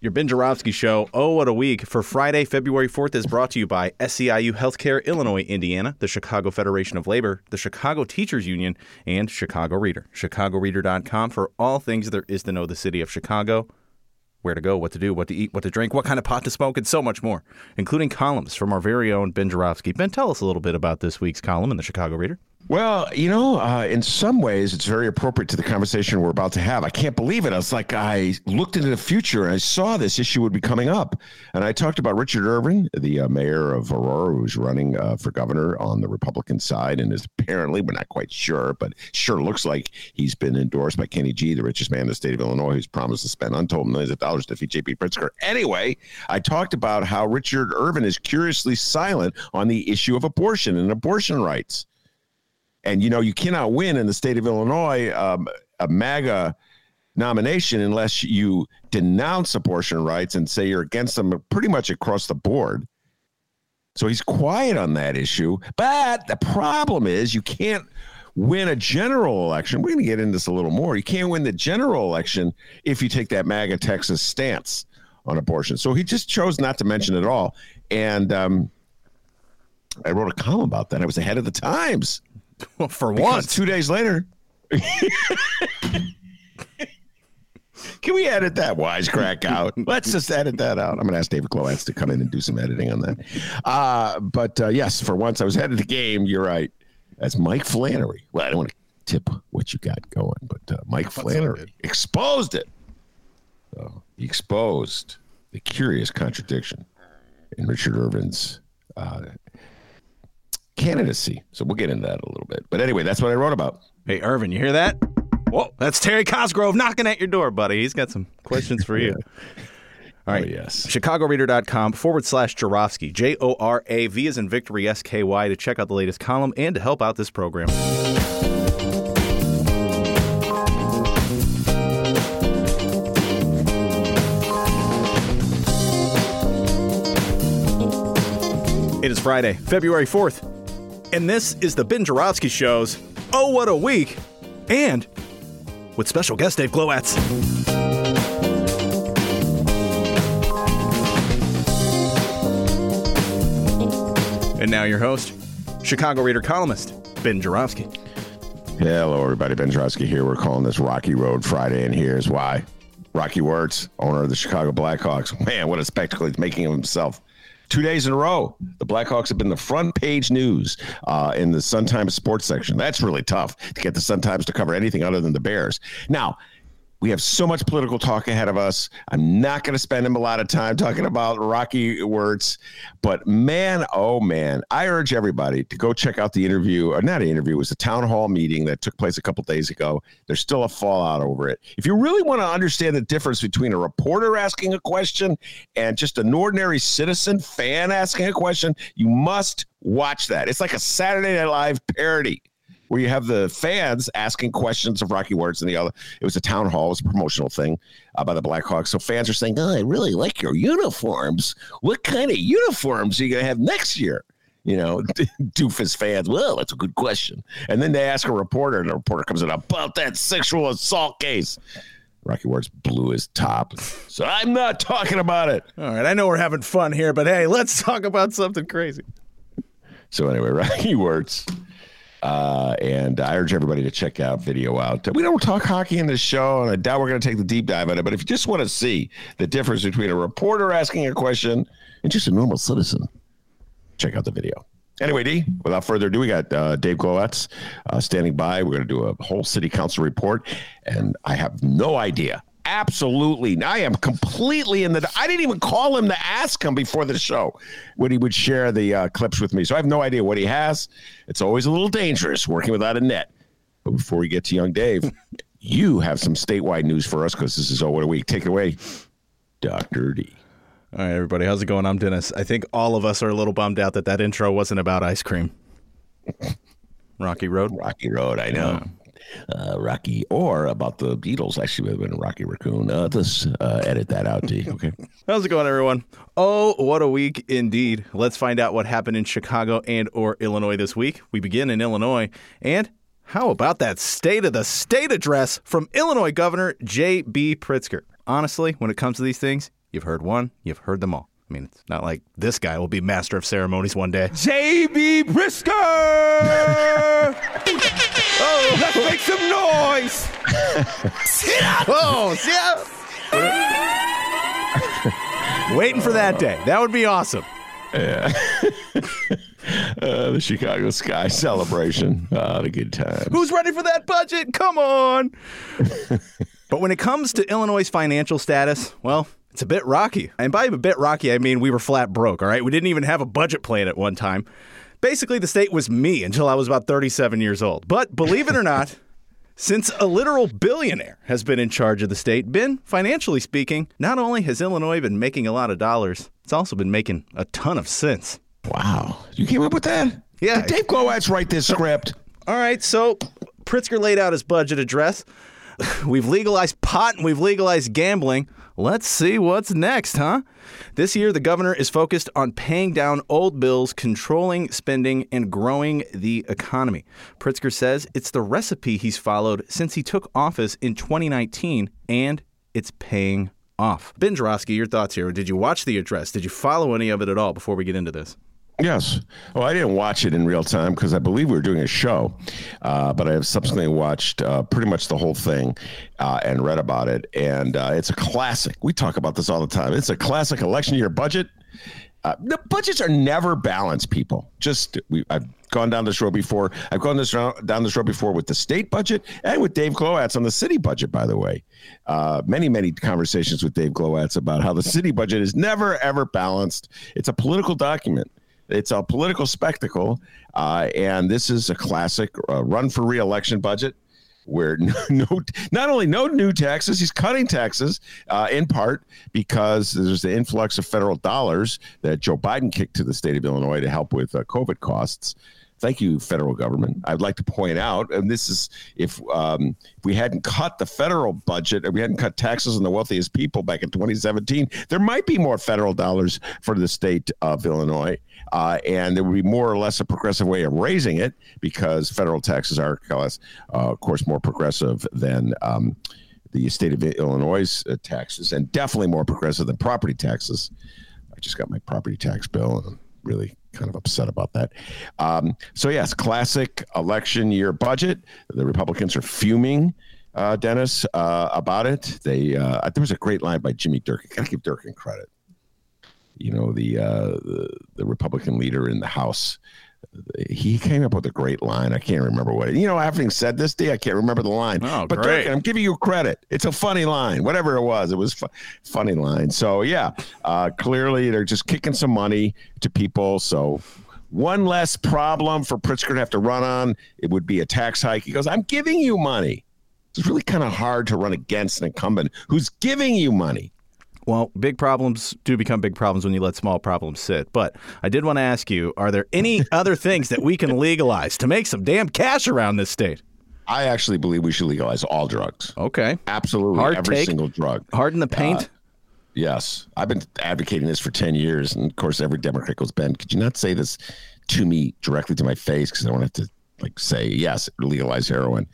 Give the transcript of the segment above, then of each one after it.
Your Ben Joravsky Show, Oh What a Week, for Friday, February 4th is brought to you by SEIU Healthcare Illinois, Indiana, the Chicago Federation of Labor, the Chicago Teachers Union, and Chicago Reader. ChicagoReader.com for all things there is to know the city of Chicago, where to go, what to do, what to eat, what to drink, what kind of pot to smoke, and so much more, including columns from our very own Ben Joravsky. Ben, tell us a little bit about this week's column in the Chicago Reader. Well, you know, uh, in some ways, it's very appropriate to the conversation we're about to have. I can't believe it. I was like, I looked into the future and I saw this issue would be coming up. And I talked about Richard Irvin, the uh, mayor of Aurora, who's running uh, for governor on the Republican side and is apparently, we're not quite sure, but sure looks like he's been endorsed by Kenny G, the richest man in the state of Illinois, who's promised to spend untold millions of dollars to defeat J.B. Pritzker. Anyway, I talked about how Richard Irvin is curiously silent on the issue of abortion and abortion rights. And you know, you cannot win in the state of Illinois um, a MAGA nomination unless you denounce abortion rights and say you're against them pretty much across the board. So he's quiet on that issue. But the problem is you can't win a general election. We're going to get into this a little more. You can't win the general election if you take that MAGA Texas stance on abortion. So he just chose not to mention it all. And um, I wrote a column about that. I was ahead of the times. Well, for Because once. two days later. Can we edit that wisecrack out? Let's just edit that out. I'm going to ask David Glowacz to come in and do some editing on that. Uh, but uh, yes, for once I was ahead of the game. You're right. That's Mike Flannery. Well, I don't want to tip what you got going, but uh, Mike Flannery exposed it. So he exposed the curious contradiction in Richard Irvin's uh, candidacy. So we'll get into that a little bit. But anyway, that's what I wrote about. Hey, Irvin, you hear that? Whoa, that's Terry Cosgrove knocking at your door, buddy. He's got some questions for you. All right. Oh, yes. ChicagoReader.com forward slash Joravsky, J O R A V is in victory, S K Y, to check out the latest column and to help out this program. It is Friday, February 4th, and this is the Ben Joravsky Show's Oh What a Week, and with special guest Dave Glowacz. And now your host, Chicago Reader columnist, Ben Joravsky. Hello, everybody. Ben Joravsky here. We're calling this Rocky Road Friday, and here's why. Rocky Wirtz, owner of the Chicago Blackhawks. Man, what a spectacle he's making of himself. Two days in a row, the Blackhawks have been the front page news uh, in the Sun Times sports section. That's really tough to get the Sun Times to cover anything other than the Bears. Now, we have so much political talk ahead of us. I'm not going to spend a lot of time talking about Rocky Wirtz, but man, oh man, I urge everybody to go check out the interview, or not an interview, it was a town hall meeting that took place a couple days ago. There's still a fallout over it. If you really want to understand the difference between a reporter asking a question and just an ordinary citizen fan asking a question, you must watch that. It's like a Saturday Night Live parody where you have the fans asking questions of Rocky Wirtz and the other. It was a town hall, it was a promotional thing uh, by the Blackhawks. So fans are saying, "Oh, I really like your uniforms. What kind of uniforms are you going to have next year?" You know, doofus fans. Well, that's a good question. And then they ask a reporter, and the reporter comes in about that sexual assault case. Rocky Wirtz blew his top. So I'm not talking about it. All right, I know we're having fun here, but hey, let's talk about something crazy. So anyway, Rocky Wirtz. Uh, and I urge everybody to check out video out. We don't talk hockey in this show, and I doubt we're going to take the deep dive on it. But if you just want to see the difference between a reporter asking a question and just a normal citizen, check out the video. Anyway, D, without further ado, we got uh, Dave Glowacz uh, standing by. We're going to do a whole city council report, and I have no idea. Absolutely. I am completely in the. I didn't even call him to ask him before the show when he would share the uh, clips with me. So I have no idea what he has. It's always a little dangerous working without a net. But before we get to young Dave, you have some statewide news for us because this is Oh What a Week. Take it away, Dr. D. All right, everybody, how's it going? I'm Dennis. I think all of us are a little bummed out that that intro wasn't about ice cream. Rocky Road. Rocky Road, I know. Uh, Rocky, or about the Beatles. Actually, would have been Rocky Raccoon. Uh, let's uh, edit that out, D. Okay. How's it going, everyone? Oh, what a week indeed. Let's find out what happened in Chicago and or Illinois this week. We begin in Illinois. And how about that state of the state address from Illinois Governor J.B. Pritzker? Honestly, when it comes to these things, you've heard one, you've heard them all. I mean, it's not like this guy will be master of ceremonies one day. JB Pritzker! oh, let's make some noise! Sit up. Oh, yeah. Waiting for that day. That would be awesome. Uh, the Chicago Sky celebration. Uh, the good time. Who's ready for that budget? Come on. but when it comes to Illinois' financial status, well, it's a bit rocky. And by a bit rocky, I mean we were flat broke, all right? We didn't even have a budget plan at one time. Basically, the state was me until I was about 37 years old. But believe it or not, since a literal billionaire has been in charge of the state, been financially speaking, not only has Illinois been making a lot of dollars, it's also been making a ton of sense. Wow. You came up with that? Yeah. Did Dave Glowacz write this script? All right, so Pritzker laid out his budget address. We've legalized pot and we've legalized gambling. Let's see what's next, huh? This year, the governor is focused on paying down old bills, controlling spending, and growing the economy. Pritzker says it's the recipe he's followed since he took office in 2019, and it's paying off. Ben Joravsky, your thoughts here. Did you watch the address? Did you follow any of it at all before we get into this? Yes. Well, I didn't watch it in real time because I believe we were doing a show, uh, but I have subsequently watched uh, pretty much the whole thing uh, and read about it. And uh, it's a classic. We talk about this all the time. It's a classic election year budget. Uh, the budgets are never balanced, people. Just we, I've gone down this road before. I've gone this down this road before with the state budget and with Dave Glowacz on the city budget. By the way, uh, many many conversations with Dave Glowacz about how the city budget is never ever balanced. It's a political document. It's a political spectacle, uh, and this is a classic uh, run for reelection budget where no, no, not only no new taxes, he's cutting taxes uh, in part because there's the influx of federal dollars that Joe Biden kicked to the state of Illinois to help with uh, COVID costs. Thank you, federal government. I'd like to point out, and this is if um, if we hadn't cut the federal budget, or we hadn't cut taxes on the wealthiest people back in 2017, there might be more federal dollars for the state of Illinois. Uh, and there would be more or less a progressive way of raising it because federal taxes are, uh, of course, more progressive than um, the state of Illinois' uh, taxes, and definitely more progressive than property taxes. I just got my property tax bill, and I'm really kind of upset about that. Um, so, yes, classic election year budget. The Republicans are fuming. Uh, Dennis, uh, about it. They uh, there was a great line by Jimmy Durkin. Gotta give Durkin credit you know, the, uh, the, the Republican leader in the House. He came up with a great line. I can't remember what it. You know, having said this, day, I can't remember the line. Oh, but great. Durkin, I'm giving you credit. It's a funny line. Whatever it was, it was fu- funny line. So yeah, uh, clearly they're just kicking some money to people. So one less problem for Pritzker to have to run on. It would be a tax hike. He goes, I'm giving you money. It's really kind of hard to run against an incumbent who's giving you money. Well, big problems do become big problems when you let small problems sit. But I did want to ask you are there any other things that we can legalize to make some damn cash around this state? I actually believe we should legalize all drugs. Okay. Absolutely, Hard every take. single drug. Harden the paint? Uh, Yes, I've been advocating this for ten years, and of course, every Democrat goes, "Ben, could you not say this to me directly to my face because I don't have to like say yes, legalize heroin."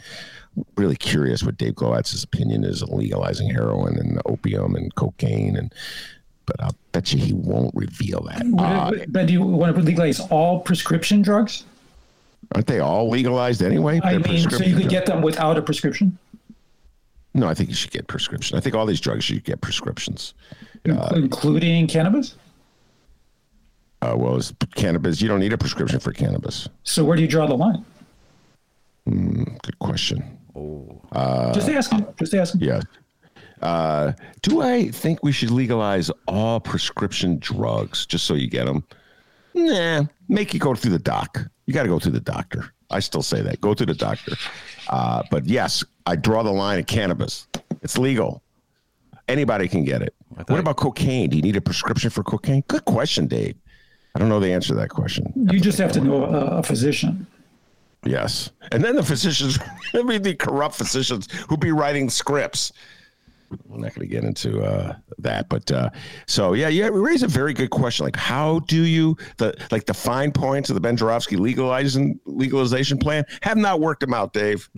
Really curious what Dave Glowacz's opinion is on legalizing heroin and opium and cocaine, and but I'll bet you he won't reveal that. Uh, but do you want to legalize all prescription drugs? aren't they all legalized anyway? I They're mean, so you could drugs. get them without a prescription, No, I think you should get prescription. I think all these drugs should get prescriptions. including cannabis. Uh, well, it's cannabis. You don't need a prescription for cannabis. So where do you draw the line? Good question. just asking. Just asking. Yeah. Uh, do I think we should legalize all prescription drugs just so you get them? Nah, make you go through the doc. You got to go through the doctor. I still say that. Go to the doctor. Uh, but yes, I draw the line at cannabis. It's legal. Anybody can get it. What about cocaine? Do you need a prescription for cocaine? Good question, Dave. I don't know the answer to that question. You just have to know a, a physician. Yes. And then the physicians, I mean, the corrupt physicians who'd be writing scripts. We're not going to get into uh, that, but uh, so yeah, yeah, we raise a very good question. Like, how do you the like the fine points of the Ben Joravsky legalizing legalization plan have not worked them out, Dave?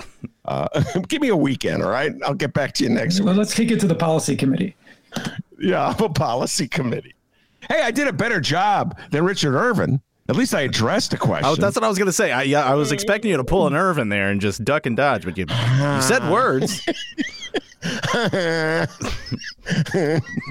Uh, give me a weekend, all right? I'll get back to you next Well, week. let's kick it to the policy committee. Yeah, I'm a policy committee. Hey, I did a better job than Richard Irvin. At least I addressed the question. Oh, that's what I was going to say. I, yeah, I was hmm. expecting you to pull an Irvin there and just duck and dodge, but you, you said ah. words.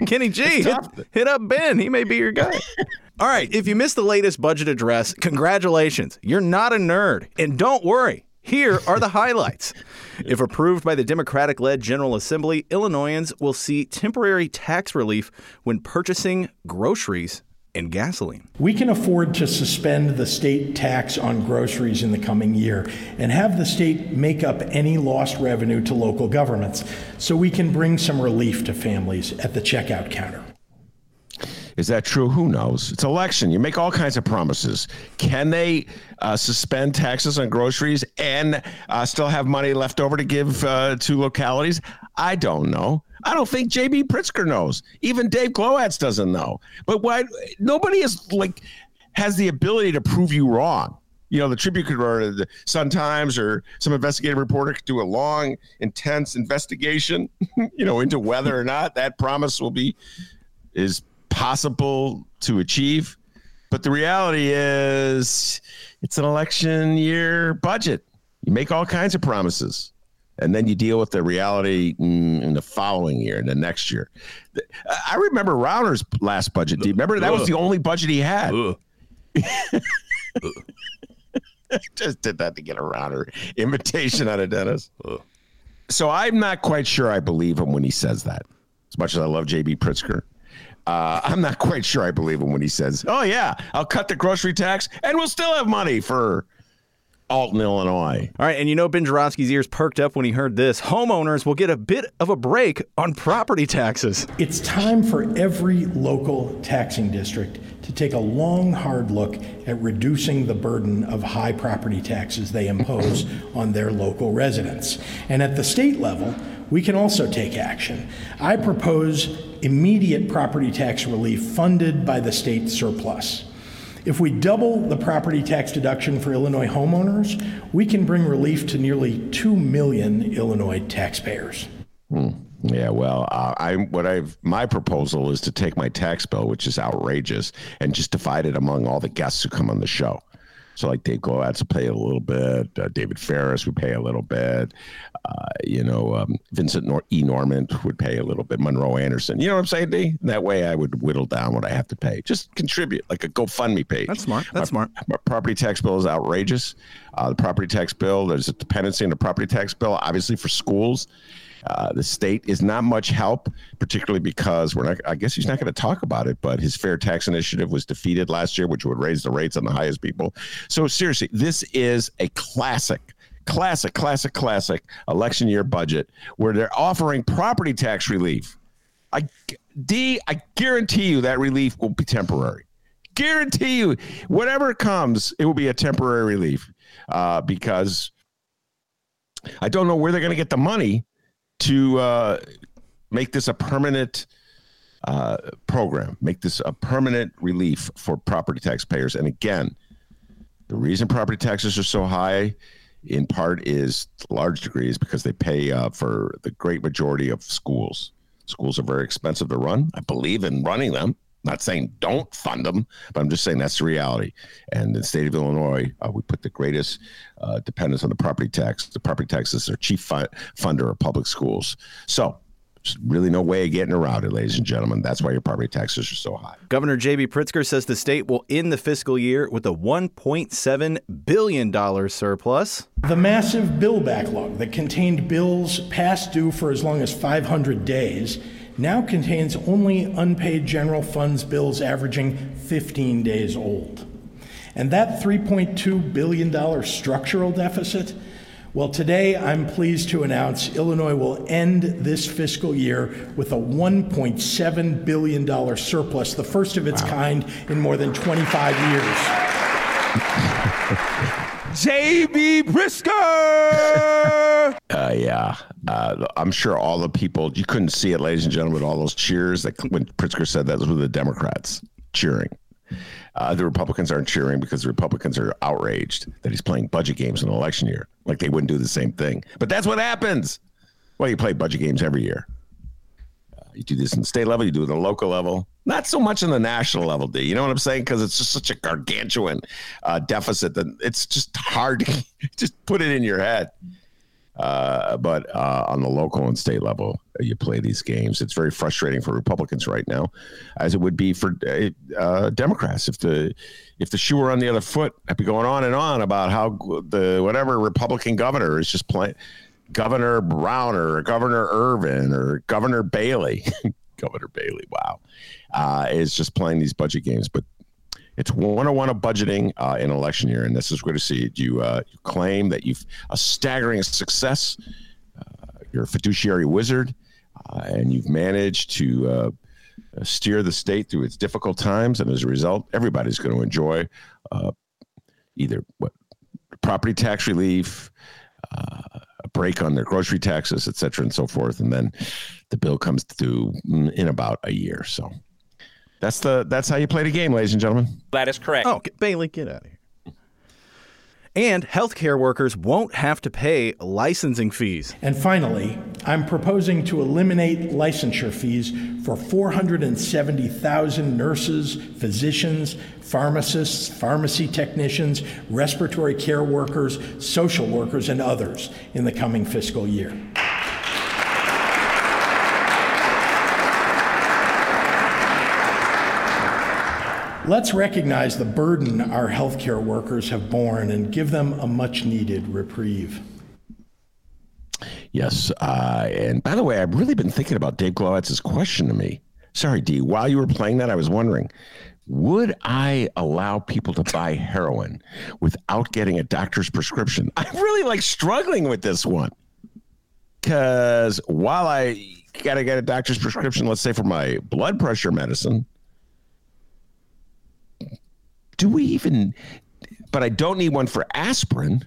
Kenny G, hit, hit up Ben. He may be your guy. All right. If you missed the latest budget address, congratulations. You're not a nerd. And don't worry. Here are the highlights. If approved by the Democratic led General Assembly, Illinoisans will see temporary tax relief when purchasing groceries and gasoline. We can afford to suspend the state tax on groceries in the coming year and have the state make up any lost revenue to local governments so we can bring some relief to families at the checkout counter. Is that true? Who knows? It's election. You make all kinds of promises. Can they uh, suspend taxes on groceries and uh, still have money left over to give uh, to localities? I don't know. I don't think JB Pritzker knows. Even Dave Glowacz doesn't know. But why? Nobody is like has the ability to prove you wrong. You know, the Tribune could or the Sun Times or some investigative reporter could do a long, intense investigation. you know, into whether or not that promise will be is possible to achieve. But the reality is, it's an election year budget. You make all kinds of promises, and then you deal with the reality in, in the following year and the next year. I remember Rauner's last budget. Do you remember that was the only budget he had? Just did that to get a Rauner invitation out of Dennis. So I'm not quite sure I believe him when he says that. As much as I love JB Pritzker, uh, I'm not quite sure I believe him when he says, "Oh yeah, I'll cut the grocery tax and we'll still have money for Alton, Illinois." All right, and you know Ben Joravsky's ears perked up when he heard this. Homeowners will get a bit of a break on property taxes. It's time for every local taxing district to take a long, hard look at reducing the burden of high property taxes they impose on their local residents. And at the state level, we can also take action. I propose immediate property tax relief funded by the state surplus. If we double the property tax deduction for Illinois homeowners, we can bring relief to nearly 2 million Illinois taxpayers. Yeah, well, uh, I what I've my proposal is to take my tax bill, which is outrageous, and just divide it among all the guests who come on the show. So, like Dave Glowacz will pay a little bit, uh, David Ferris would pay a little bit, uh, you know, um, Vincent Nor- E. Norman would pay a little bit, Monroe Anderson. You know what I'm saying, D? That way, I would whittle down what I have to pay. Just contribute, like a GoFundMe page. That's smart. That's my, smart. My property tax bill is outrageous. Uh, the property tax bill, there's a dependency in the property tax bill, obviously for schools. Uh, the state is not much help, particularly because we're not. I guess he's not going to talk about it, but his fair tax initiative was defeated last year, which would raise the rates on the highest people. So seriously, this is a classic, classic, classic, classic election year budget where they're offering property tax relief. I D, I guarantee you that relief will be temporary. Guarantee you, whatever comes, it will be a temporary relief uh, because I don't know where they're going to get the money to uh, make this a permanent uh, program, make this a permanent relief for property taxpayers. And again, the reason property taxes are so high, in part, is large degree is because they pay uh, for the great majority of schools. Schools are very expensive to run. I believe in running them. Not saying don't fund them, but I'm just saying that's the reality. And in the state of Illinois, uh, we put the greatest uh, dependence on the property tax. The property tax is our chief fu- funder of public schools. So there's really no way of getting around it, ladies and gentlemen. That's why your property taxes are so high. Governor J.B. Pritzker says the state will end the fiscal year with a $1.7 billion surplus. The massive bill backlog that contained bills past due for as long as 500 days now contains only unpaid general funds bills averaging 15 days old. And that $3.2 billion structural deficit Well, today I'm pleased to announce Illinois will end this fiscal year with a $1.7 billion surplus, the first of its wow. kind in more than 25 years. JB Uh, yeah. Uh, I'm sure all the people, you couldn't see it, ladies and gentlemen, with all those cheers that when Pritzker said that, those were the Democrats cheering. Uh, the Republicans aren't cheering because the Republicans are outraged that he's playing budget games in an election year. Like they wouldn't do the same thing. But that's what happens. Well, you play budget games every year. Uh, you do this in the state level, you do it at the local level. Not so much on the national level, do you know what I'm saying? Because it's just such a gargantuan uh, deficit that it's just hard to just put it in your head. Uh, but uh, on the local and state level, you play these games. It's very frustrating for Republicans right now, as it would be for uh, uh, Democrats if the if the shoe were on the other foot. I'd be going on and on about how the whatever Republican governor is just playing Governor Brown or Governor Irvin or Governor Bailey. Governor Bailey, wow, uh, is just playing these budget games. But it's 101 of budgeting uh, in election year, and this is good to see. You, uh, you claim that you've a staggering success. Uh, you're a fiduciary wizard, uh, and you've managed to uh, steer the state through its difficult times. And as a result, everybody's going to enjoy uh, either what property tax relief, a break on their grocery taxes, et cetera, and so forth. And then the bill comes through in about a year. So that's the that's how you play the game, ladies and gentlemen. That is correct. Oh, Bailey, get out of here. And healthcare workers won't have to pay licensing fees. And finally, I'm proposing to eliminate licensure fees for 470,000 nurses, physicians, pharmacists, pharmacy technicians, respiratory care workers, social workers, and others in the coming fiscal year. Let's recognize the burden our healthcare workers have borne and give them a much needed reprieve. Yes. Uh, and by the way, I've really been thinking about Dave Glowacz's question to me. Sorry, D. While you were playing that, I was wondering would I allow people to buy heroin without getting a doctor's prescription? I'm really like struggling with this one. Because while I got to get a doctor's prescription, let's say for my blood pressure medicine, do we even but I don't need one for aspirin.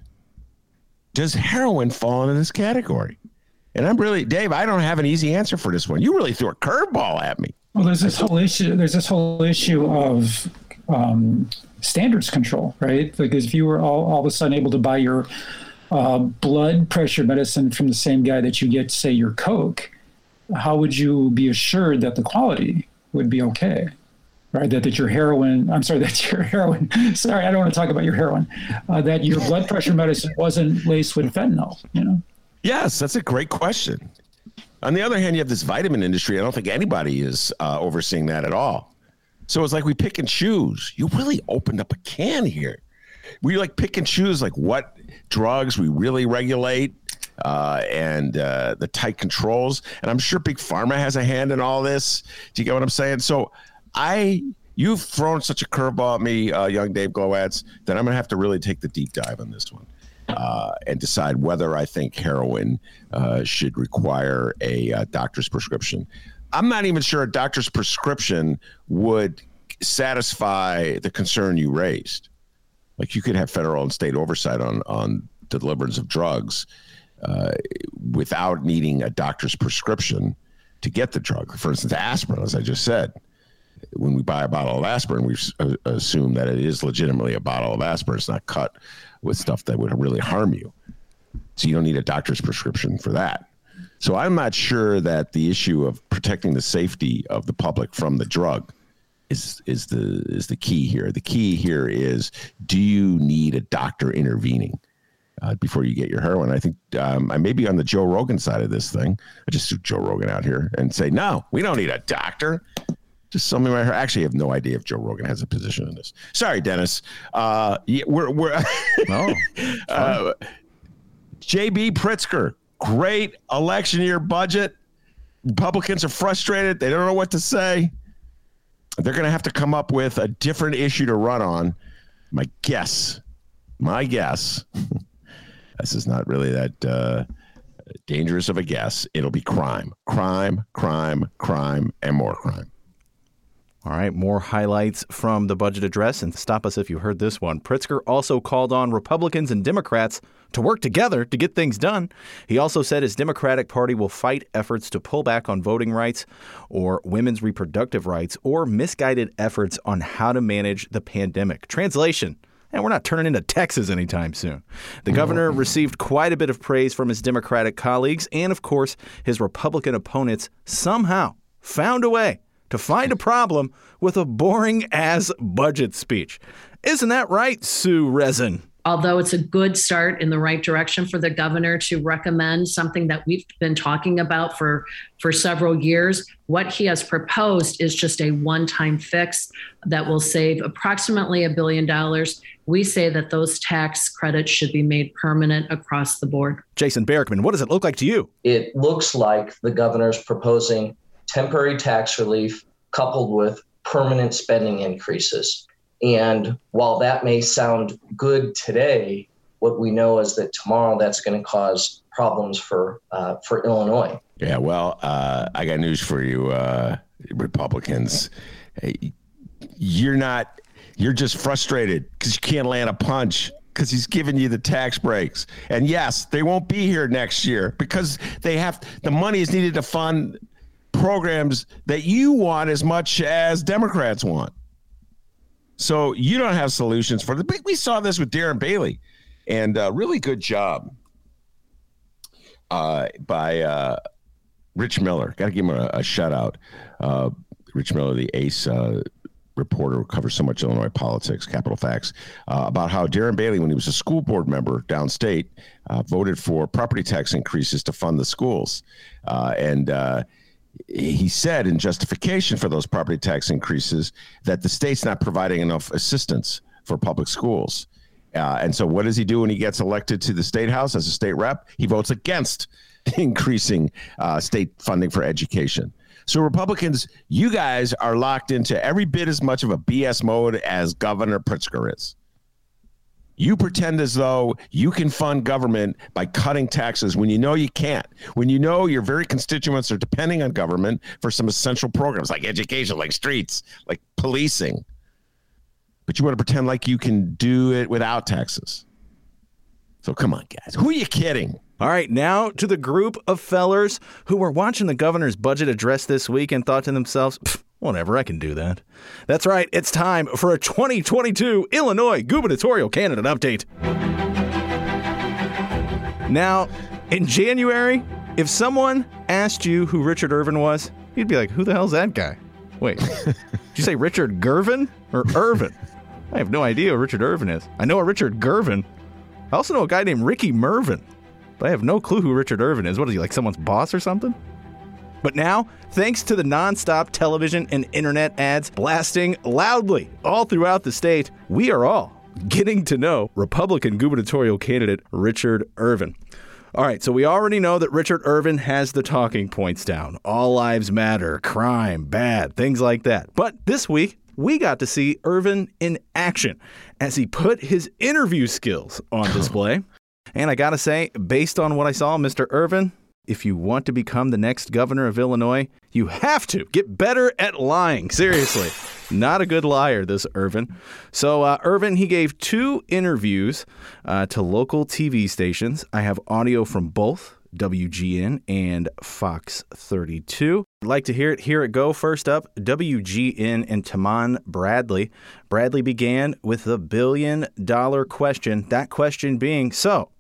Does heroin fall into this category? And I'm really Dave, I don't have an easy answer for this one. You really threw a curveball at me. Well, there's this whole issue there's this whole issue of um, standards control, right? Because if you were all, all of a sudden able to buy your uh, blood pressure medicine from the same guy that you get, say, your Coke, how would you be assured that the quality would be okay? Right? That, that your heroin, I'm sorry, that your heroin, sorry, I don't want to talk about your heroin, uh, that your blood pressure medicine wasn't laced with fentanyl, you know? Yes, that's a great question. On the other hand, you have this vitamin industry. I don't think anybody is uh, overseeing that at all. So it's like we pick and choose. You really opened up a can here. We like pick and choose like what drugs we really regulate uh, and uh, the tight controls. And I'm sure Big Pharma has a hand in all this. Do you get what I'm saying? So I you've thrown such a curveball at me, uh, young Dave Glowacz, that I'm gonna have to really take the deep dive on this one. Uh, and decide whether I think heroin uh, should require a uh, doctor's prescription. I'm not even sure a doctor's prescription would satisfy the concern you raised. Like you could have federal and state oversight on on the deliverance of drugs uh, without needing a doctor's prescription to get the drug. For instance, aspirin, as I just said when we buy a bottle of aspirin, we uh, assume that it is legitimately a bottle of aspirin. It's not cut with stuff that would really harm you. So you don't need a doctor's prescription for that. So I'm not sure that the issue of protecting the safety of the public from the drug is is the is the key here. The key here is do you need a doctor intervening uh, before you get your heroin? I think um, I may be on the Joe Rogan side of this thing. I just threw Joe Rogan out here and say, no, we don't need a doctor. Just something right here. Actually, I have no idea if Joe Rogan has a position in this. Sorry, Dennis. Uh, yeah, we're we're no. uh, JB Pritzker, great election year budget. Republicans are frustrated. They don't know what to say. They're going to have to come up with a different issue to run on. My guess, my guess, This is not really that uh, dangerous of a guess. It'll be crime, crime, crime, crime, and more crime. All right, more highlights from the budget address. And stop us if you heard this one. Pritzker also called on Republicans and Democrats to work together to get things done. He also said his Democratic Party will fight efforts to pull back on voting rights or women's reproductive rights or misguided efforts on how to manage the pandemic. Translation and we're not turning into Texas anytime soon. The governor received quite a bit of praise from his Democratic colleagues, and of course, his Republican opponents somehow found a way to find a problem with a boring as budget speech. Isn't that right, Sue Rezin? although it's a good start in the right direction for the governor to recommend something that we've been talking about for for several years what he has proposed is just a one-time fix that will save approximately a billion dollars we say that those tax credits should be made permanent across the board jason Barickman, what does it look like to you it looks like the governor's proposing temporary tax relief coupled with permanent spending increases and while that may sound good today, what we know is that tomorrow that's going to cause problems for uh, for Illinois. Yeah, well, uh, I got news for you, uh, Republicans. You're not. You're just frustrated because you can't land a punch because he's giving you the tax breaks. And yes, they won't be here next year because they have the money is needed to fund programs that you want as much as Democrats want. So you don't have solutions for the. Big we saw this with Darren Bailey, and uh, really good job uh, by uh, Rich Miller. Got to give him a, a shout out. Uh, Rich Miller, the ace uh, reporter who covers so much Illinois politics, Capitol Fax, uh, about how Darren Bailey, when he was a school board member downstate, voted for property tax increases to fund the schools, and he said in justification for those property tax increases that the state's not providing enough assistance for public schools. Uh, and so, what does he do when he gets elected to the state house as a state rep? He votes against increasing uh, state funding for education. So, Republicans, you guys are locked into every bit as much of a BS mode as Governor Pritzker is. You pretend as though you can fund government by cutting taxes when you know you can't. When you know your very constituents are depending on government for some essential programs like education, like streets, like policing. But you want to pretend like you can do it without taxes. So come on, guys. Who are you kidding? All right, now to the group of fellers who were watching the governor's budget address this week and thought to themselves, Whatever, I can do that. That's right, it's time for a 2022 Illinois gubernatorial candidate update. Now, in January, if someone asked you who Richard Irvin was, you'd be like, who the hell's that guy? Wait, did you say Richard Gervin or Irvin? I have no idea who Richard Irvin is. I know a Richard Gervin. I also know a guy named Ricky Mervin, but I have no clue who Richard Irvin is. What is he, like someone's boss or something? But now, thanks to the nonstop television and internet ads blasting loudly all throughout the state, we are all getting to know Republican gubernatorial candidate Richard Irvin. All right, so we already know that Richard Irvin has the talking points down all lives matter, crime, bad, things like that. But this week, we got to see Irvin in action as he put his interview skills on display. and I got to say, based on what I saw, Mr. Irvin, if you want to become the next governor of Illinois, you have to get better at lying. Seriously. Not a good liar, this Irvin. So, uh, Irvin, he gave two interviews uh, to local TV stations. I have audio from both WGN and Fox 32. I'd like to hear it. Here it go. First up, WGN and Tahman Bradley. Bradley began with the billion dollar question. That question being so,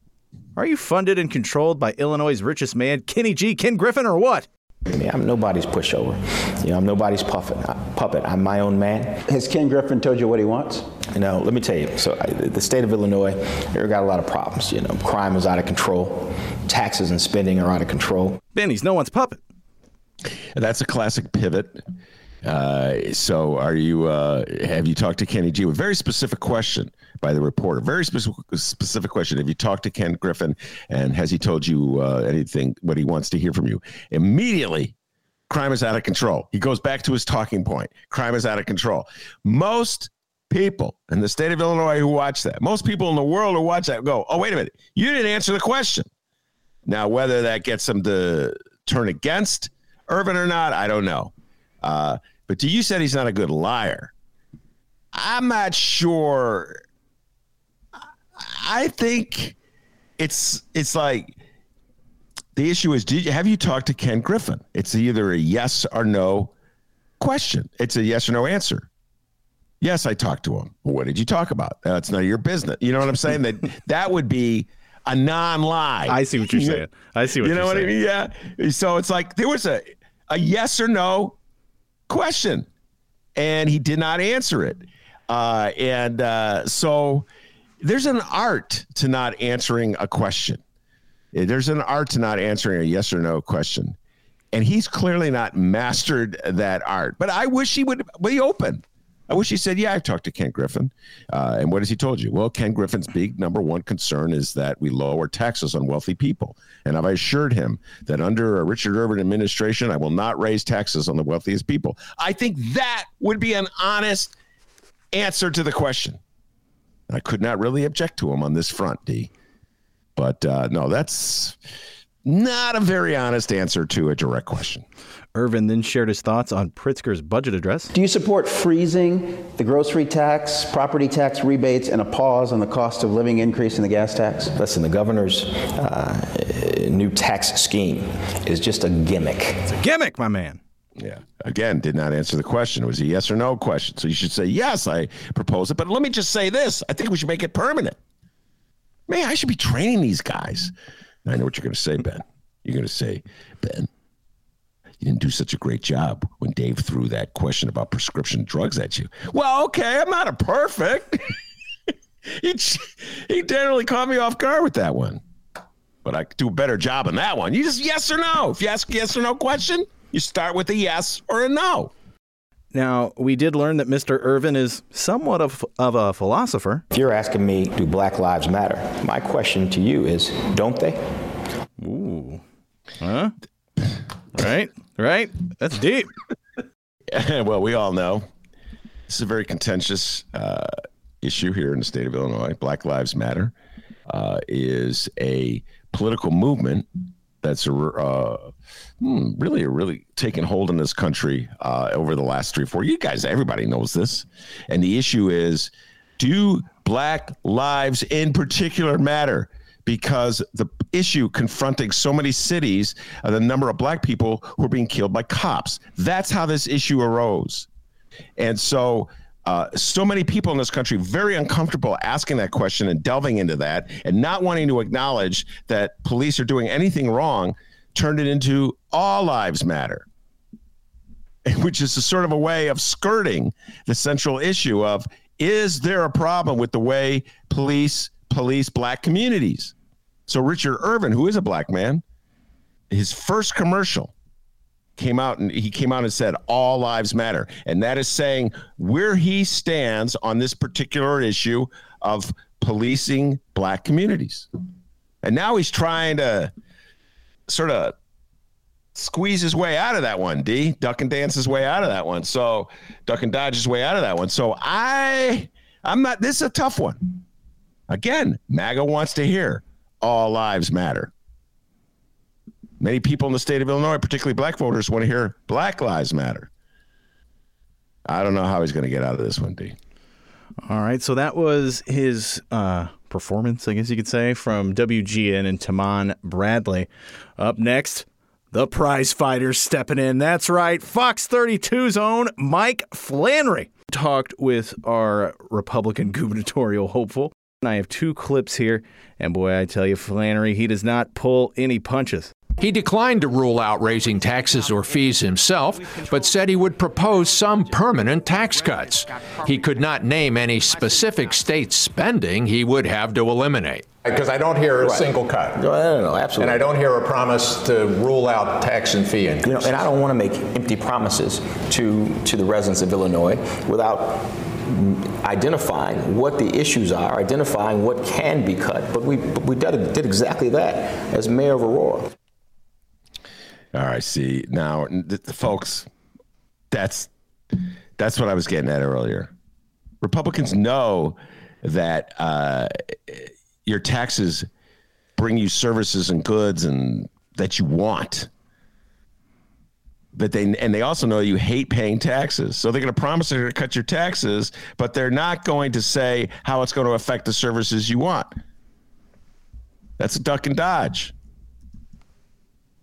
are you funded and controlled by Illinois' richest man, Kenny G, Ken Griffin, or what? I mean, I'm nobody's pushover. You know, I'm nobody's puppet. Uh, puppet. I'm my own man. Has Ken Griffin told you what he wants? You know, let me tell you. So, I, the state of Illinois, they've got a lot of problems. You know, crime is out of control, taxes and spending are out of control. Ben, he's no one's puppet. That's a classic pivot. Uh, so, are you? Uh, have you talked to Kenny G? A very specific question by the reporter. Very specific, specific question. Have you talked to Ken Griffin, and has he told you uh, anything? What he wants to hear from you? Immediately, crime is out of control. He goes back to his talking point. Crime is out of control. Most people in the state of Illinois who watch that. Most people in the world who watch that go, oh, wait a minute, you didn't answer the question. Now, whether that gets them to turn against Irvin or not, I don't know. Uh, but you said he's not a good liar. I'm not sure. I think it's it's like the issue is did you have you talked to Ken Griffin? It's either a yes or no question. It's a yes or no answer. Yes, I talked to him. Well, what did you talk about? That's none of your business. You know what I'm saying? that that would be a non-lie. I see what you're saying. I see what you know what saying. I mean. Yeah. So it's like there was a a yes or no question, and he did not answer it. Uh, and uh, so there's an art to not answering a question. There's an art to not answering a yes or no question. And he's clearly not mastered that art. But I wish he would be open. I wish he said, Yeah, I've talked to Ken Griffin. Uh, and what has he told you? Well, Ken Griffin's big number one concern is that we lower taxes on wealthy people. And I've assured him that under a Richard Irvin administration, I will not raise taxes on the wealthiest people. I think that would be an honest answer to the question. I could not really object to him on this front, D. But uh, no, that's not a very honest answer to a direct question. Irvin then shared his thoughts on Pritzker's budget address. Do you support freezing the grocery tax, property tax rebates, and a pause on the cost of living increase in the gas tax? Listen, the governor's uh, new tax scheme is just a gimmick. It's a gimmick, my man. Yeah. Again, did not answer the question. It was a yes or no question. So you should say, yes, I propose it. But let me just say this I think we should make it permanent. Man, I should be training these guys. I know what you're going to say, Ben. You're going to say, Ben, you didn't do such a great job when Dave threw that question about prescription drugs at you. Well, okay, I'm not a perfect. he, he generally caught me off guard with that one. But I could do a better job on that one. You just yes or no. If you ask yes or no question, you start with a yes or a no. Now, we did learn that Mr. Irvin is somewhat of, of a philosopher. If you're asking me, do Black Lives Matter? My question to you is, don't they? Ooh. Huh? Right? Right? That's deep. well, we all know this is a very contentious uh, issue here in the state of Illinois. Black Lives Matter uh, is a political movement that's a, uh, hmm, really, really taken hold in this country uh, over the last three, four. You guys, everybody knows this, and the issue is: Do Black lives in particular matter? Because the issue confronting so many cities, uh, the number of black people who are being killed by cops. That's how this issue arose, and so uh, so many people in this country very uncomfortable asking that question and delving into that and not wanting to acknowledge that police are doing anything wrong turned it into all lives matter which is a sort of a way of skirting the central issue of is there a problem with the way police police black communities so richard irvin who is a black man his first commercial came out and he came out and said all lives matter. And that is saying where he stands on this particular issue of policing black communities. And now he's trying to sort of squeeze his way out of that one d. Duck and dance his way out of that one. So duck and dodge his way out of that one. So i i'm not this is a tough one. Again maga wants to hear all lives matter Many people in the state of Illinois, particularly black voters, want to hear Black Lives Matter. I don't know how he's going to get out of this one, D. All right. So that was his uh, performance, I guess you could say, from WGN and Tahman Bradley. Up next, the prize fighters stepping in. That's right. Fox 32's own Mike Flannery talked with our Republican gubernatorial hopeful. I have two clips here, and boy, I tell you, Flannery, he does not pull any punches. He declined to rule out raising taxes or fees himself, but said he would propose some permanent tax cuts. He could not name any specific state spending he would have to eliminate. Because I don't hear a right. single cut. No, no, no, absolutely. And I don't hear a promise to rule out tax and fee increases. You know, and I don't want to make empty promises to to the residents of Illinois without identifying what the issues are, identifying what can be cut. But we, we did, did exactly that as mayor of Aurora. All right. See now, folks, that's that's what I was getting at earlier. Republicans know that uh, your taxes bring you services and goods and that you want. But they and they also know you hate paying taxes. So they're going to promise they're going to cut your taxes, but they're not going to say how it's going to affect the services you want. That's a duck and dodge.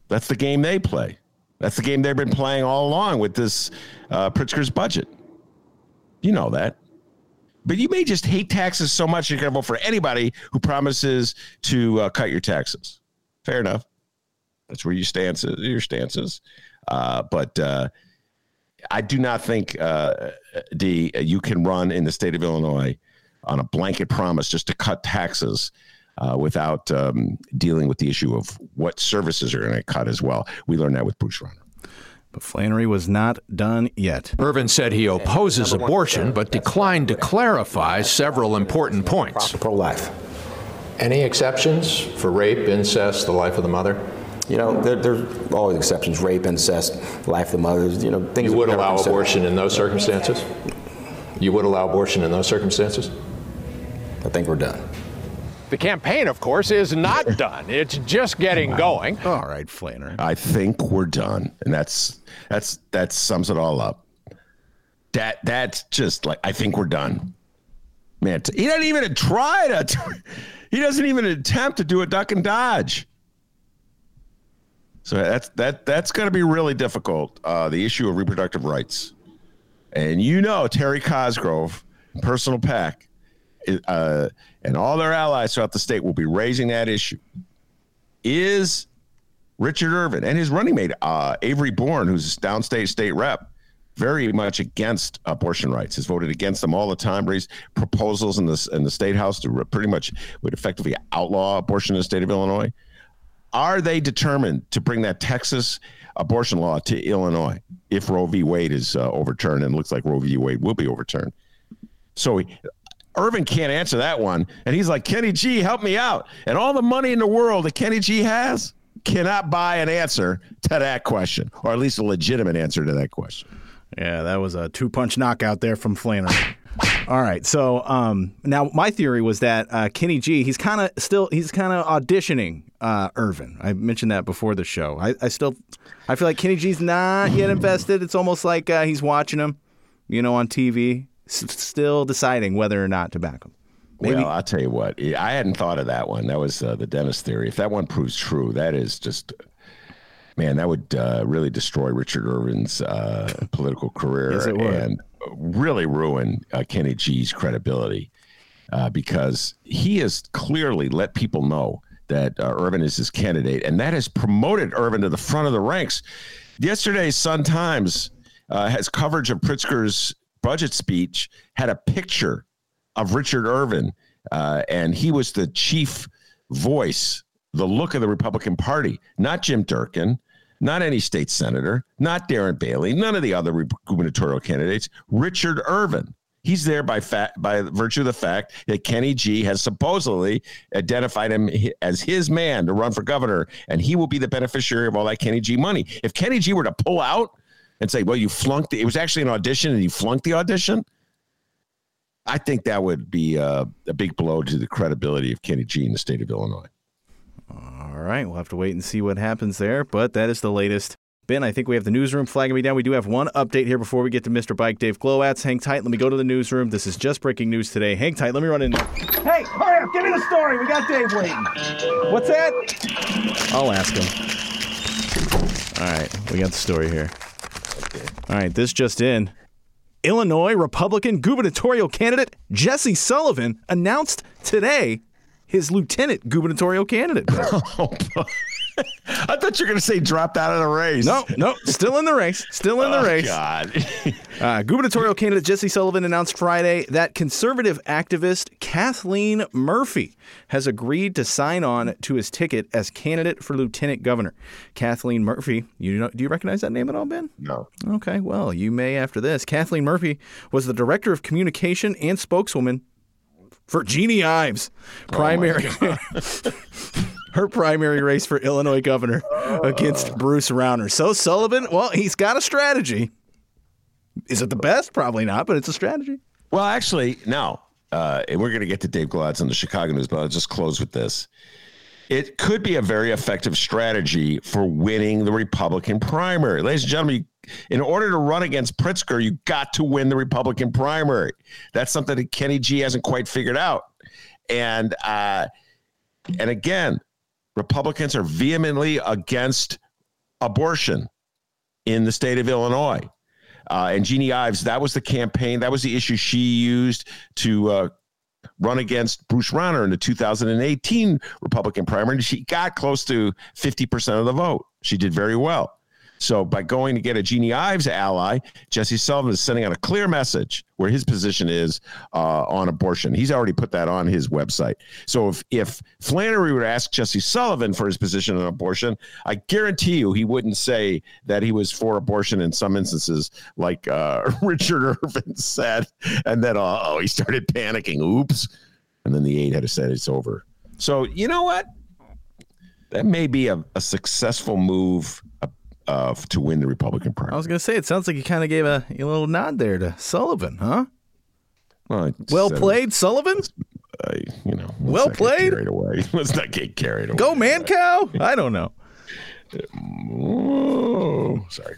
That's the game they play. That's the game they've been playing all along with this uh, Pritzker's budget. You know that. But you may just hate taxes so much you're going to vote for anybody who promises to uh, cut your taxes. Fair enough. That's where your stance your stances. Uh, but uh, I do not think, uh, D, you can run in the state of Illinois on a blanket promise just to cut taxes uh, without um, dealing with the issue of what services are going to cut as well. We learned that with Bruce Rauner. But Flannery was not done yet. Irvin said he opposes abortion, but declined to clarify several important points. Pro life. Any exceptions for rape, incest, the life of the mother? You know, there, there's always exceptions: rape, incest, life of the mother. You know, things. You would allow considered. abortion in those circumstances? You would allow abortion in those circumstances? I think we're done. The campaign, of course, is not done. It's just getting going. All right, Flannery. I think we're done, and that's that's that sums it all up. That that's just like I think we're done. Man, he doesn't even try to. He doesn't even attempt to do a duck and dodge. So that's that that's going to be really difficult. Uh, the issue of reproductive rights, and you know Terry Cosgrove, Personal PAC, uh, and all their allies throughout the state will be raising that issue. Is Richard Irvin and his running mate uh, Avery Bourne, who's downstate state rep, very much against abortion rights. Has voted against them all the time. Raised proposals in the in the state house to re- pretty much would effectively outlaw abortion in the state of Illinois. Are they determined to bring that Texas abortion law to Illinois if Roe v. Wade is uh, overturned and looks like Roe v. Wade will be overturned? So he, Irvin can't answer that one, and he's like, Kenny G, help me out. And all the money in the world that Kenny G has cannot buy an answer to that question, or at least a legitimate answer to that question. Yeah, that was a two punch knockout there from Flannery. All right, so um, now my theory was that uh, Kenny G, he's kind of still he's kind of auditioning uh, Irvin. I mentioned that before the show. I, I still I feel like Kenny G's not yet invested. It's almost like uh, he's watching him, you know, on TV, s- still deciding whether or not to back him. Maybe Well, I'll tell you what, I hadn't thought of that one. That was uh, the Dennis theory. If that one proves true, that is just, man, that would uh, really destroy Richard Irvin's uh, political career Yes, and really ruin uh, Kenny G's credibility uh, because he has clearly let people know that uh, Irvin is his candidate, and that has promoted Irvin to the front of the ranks. Yesterday's Sun Times uh, has coverage of Pritzker's budget speech, had a picture of Richard Irvin, uh, and he was the chief voice, the look of the Republican Party, not Jim Durkin, not any state senator, not Darren Bailey, none of the other gubernatorial candidates. Richard Irvin. He's there by by virtue of the fact that Kenny G has supposedly identified him as his man to run for governor, and he will be the beneficiary of all that Kenny G money. If Kenny G were to pull out and say, "Well, you flunked," the, it was actually an audition, and you flunked the audition. I think that would be uh, a big blow to the credibility of Kenny G in the state of Illinois. All right, we'll have to wait and see what happens there, but that is the latest. Ben, I think we have the newsroom flagging me down. We do have one update here before we get to Mr. Bike Dave Glowacz. Hang tight. Let me go to the newsroom. This is just breaking news today. Hang tight. Let me run in there. Hey, hurry up, give me the story. We got Dave waiting. What's that? I'll ask him. All right, we got the story here. All right, this just in. Illinois Republican gubernatorial candidate Jesse Sullivan announced today his lieutenant gubernatorial candidate. Oh, I thought you were going to say dropped out of the race. No, no, still in the race. Still in the Oh, race. God. Uh, gubernatorial candidate Jesse Sullivan announced Friday that conservative activist Kathleen Murphy has agreed to sign on to his ticket as candidate for lieutenant governor. Kathleen Murphy, you know, do you recognize that name at all, Ben? No. Okay, well, you may after this. Kathleen Murphy was the director of communication and spokeswoman for Jeanne Ives, primary. Her primary race for Illinois governor against Bruce Rauner. So Sullivan, well, he's got a strategy. Is it the best? Probably not, but it's a strategy. Well, actually, no. Uh, and we're going to get to Dave Glowacz on the Chicago News, but I'll just close with this. It could be a very effective strategy for winning the Republican primary. Ladies and gentlemen, in order to run against Pritzker, you got to win the Republican primary. That's something that Kenny G hasn't quite figured out. And uh, and again, Republicans are vehemently against abortion in the state of Illinois. Uh, and Jeanne Ives, that was the campaign, that was the issue she used to uh, run against Bruce Rauner in the 2018 Republican primary. She got close to 50% of the vote. She did very well. So by going to get a Jeanne Ives ally, Jesse Sullivan is sending out a clear message where his position is uh, on abortion. He's already put that on his website. So if if Flannery would ask Jesse Sullivan for his position on abortion, I guarantee you he wouldn't say that he was for abortion in some instances, like uh, Richard Irvin said, and then oh he started panicking. Oops, and then the aide had to say it's over. So you know what? That may be a, a successful move, a uh, to win the Republican primary. I was going to say, it sounds like you kind of gave a, a, little nod there to Sullivan, huh? Well, well played, Sullivan. Uh, you know, well played. Carried away. Let's not get carried away. Go, man, cow. I don't know. Sorry.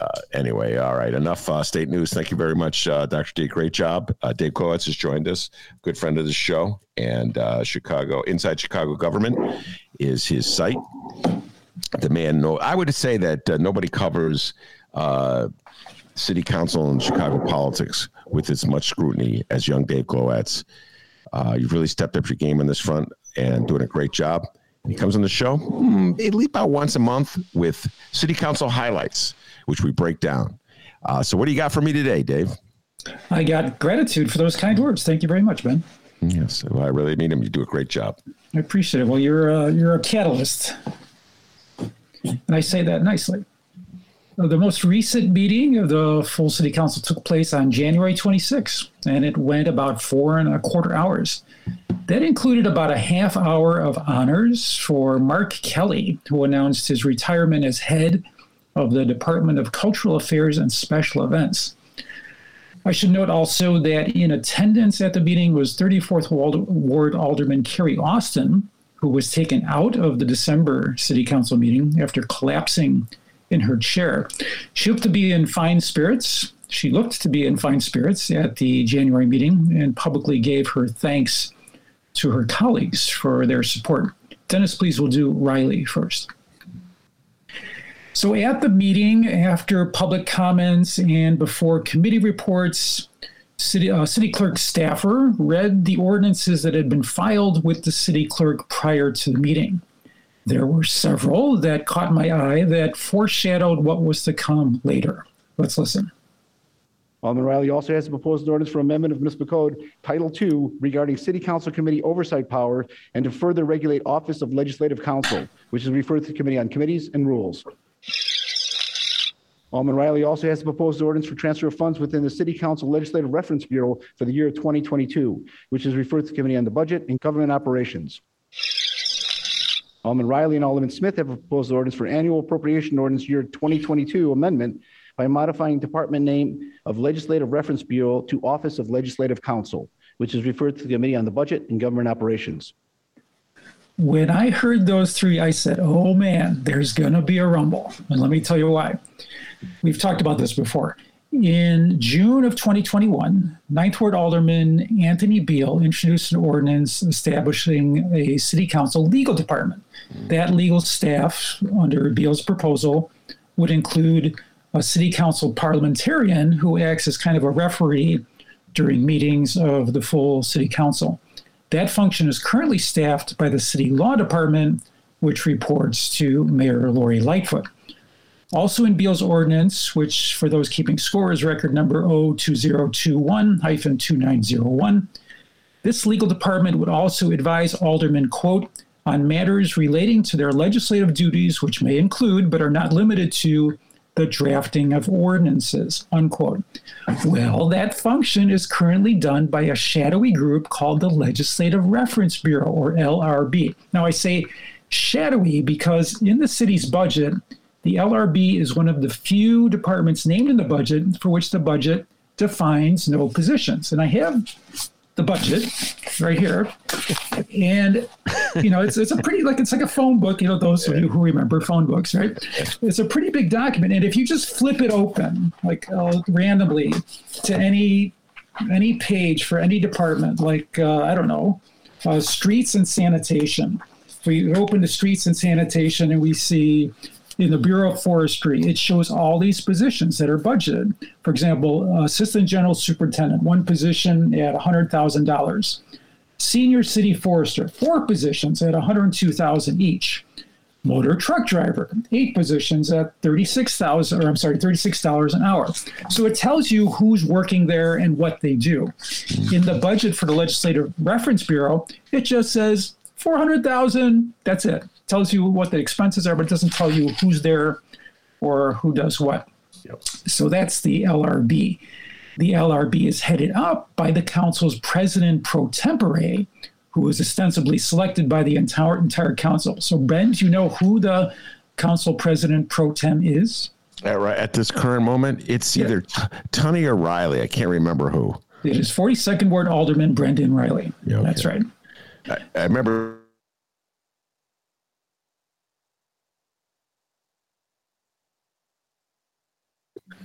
Uh, anyway, all right. Enough uh, state news. Thank you very much, uh, Dr. D. Great job. Uh, Dave Glowacz has joined us, good friend of the show, and uh, Chicago Inside Chicago Government is his site the man no i would say that uh, nobody covers uh, city council and chicago politics with as much scrutiny as young dave Glowacz. Uh, you've really stepped up your game on this front and doing a great job. He comes on the show mm, at least about once a month with city council highlights which we break down. Uh, so what do you got for me today dave? I got gratitude for those kind words. Thank you very much ben. Yes well, i really mean them you do a great job. I appreciate it. Well you're uh, you're a catalyst and I say that nicely. The most recent meeting of the full city council took place on January 26, and it went about four and a quarter hours. That included about a half hour of honors for Mark Kelly, who announced his retirement as head of the Department of Cultural Affairs and Special Events. I should note also that in attendance at the meeting was 34th Ward Alderman Carrie Austin, who was taken out of the December City Council meeting after collapsing in her chair. She looked to be in fine spirits. She looked to be in fine spirits at the January meeting and publicly gave her thanks to her colleagues for their support. Dennis, please, will do Reilly first. So, at the meeting, after public comments and before committee reports, city, uh, city clerk staffer read the ordinances that had been filed with the city clerk prior to the meeting. There were several that caught my eye that foreshadowed what was to come later. Let's listen. Alderman Reilly also has a proposed ordinance for amendment of municipal code Title II regarding city council committee oversight power and to further regulate office of legislative council, which is referred to the committee on committees and rules. Alderman Reilly also has a proposed ordinance for transfer of funds within the City Council Legislative Reference Bureau for the year 2022, which is referred to the Committee on the Budget and Government Operations. Alderman Reilly and Alderman Smith have proposed ordinance for annual appropriation ordinance year 2022 amendment by modifying department name of Legislative Reference Bureau to Office of Legislative Council, which is referred to the Committee on the Budget and Government Operations. When I heard those three, I said, oh man, there's going to be a rumble. And let me tell you why. We've talked about this before. In June of 2021, Ninth Ward Alderman Anthony Beale introduced an ordinance establishing a city council legal department. That legal staff, under Beale's proposal, would include a city council parliamentarian who acts as kind of a referee during meetings of the full city council. That function is currently staffed by the city law department, which reports to Mayor Lori Lightfoot. Also in Beale's ordinance, which for those keeping score is record number 02021-2901, this legal department would also advise aldermen, quote, on matters relating to their legislative duties, which may include, but are not limited to, the drafting of ordinances, unquote. Well, that function is currently done by a shadowy group called the Legislative Reference Bureau, or LRB. Now, I say shadowy because in the city's budget, the LRB is one of the few departments named in the budget for which the budget defines no positions. And I have the budget right here. And you know, it's it's a pretty like it's like a phone book, you know, those of you who remember phone books, right? It's a pretty big document. And if you just flip it open, like uh, randomly to any any page for any department, like uh, I don't know, uh, streets and sanitation. We open the streets and sanitation and we see in the Bureau of Forestry, it shows all these positions that are budgeted. For example, Assistant General Superintendent, one position at $100,000. Senior City Forester, four positions at 102,000 each. Motor truck driver, eight positions at 36,000 or I'm sorry, $36 an hour. So it tells you who's working there and what they do. In the budget for the Legislative Reference Bureau, it just says 400,000, that's it tells you what the expenses are, but it doesn't tell you who's there or who does what. Yep. So that's the LRB. The LRB is headed up by the council's president pro tempore, who is ostensibly selected by the entire entire council. So Ben, do you know who the council president pro tem is? At, right, at this current moment, it's either yeah. Tunney or Reilly. I can't remember who. It is 42nd Ward Alderman Brendan Reilly. Yeah, okay. That's right. I, I remember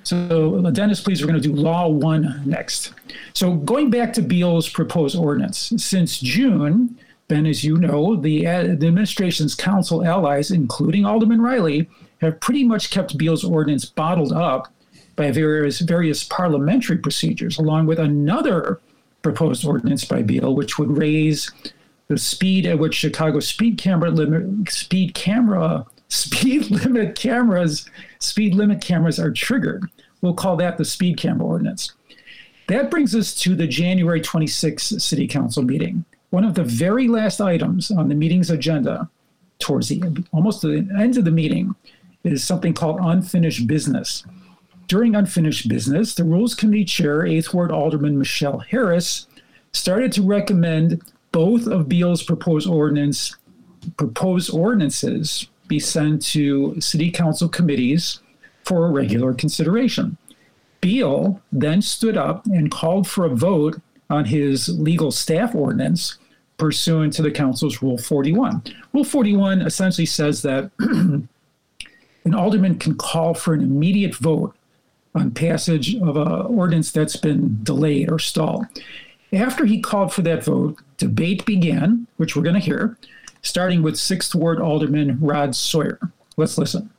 So, Dennis, please, we're going to do Law 1 next. So, going back to Beale's proposed ordinance, since June, Ben, as you know, the, uh, the administration's council allies, including Alderman Reilly, have pretty much kept Beale's ordinance bottled up by various, various parliamentary procedures, along with another proposed ordinance by Beale, which would raise the speed at which Chicago speed camera limit, speed camera speed limit cameras speed limit cameras are triggered. We'll call that the speed camera ordinance. That brings us to the January 26th City Council meeting. One of the very last items on the meeting's agenda, towards the almost the end of the meeting, is something called unfinished business. During unfinished business, the Rules Committee Chair, 8th Ward Alderman Michelle Harris, started to recommend both of Beale's proposed ordinance proposed ordinances be sent to city council committees for a regular consideration. Beale then stood up and called for a vote on his legal staff ordinance pursuant to the council's Rule 41. Rule 41 essentially says that an alderman can call for an immediate vote on passage of an ordinance that's been delayed or stalled. After he called for that vote, debate began, which we're going to hear starting with Sixth Ward Alderman Rod Sawyer. Let's listen.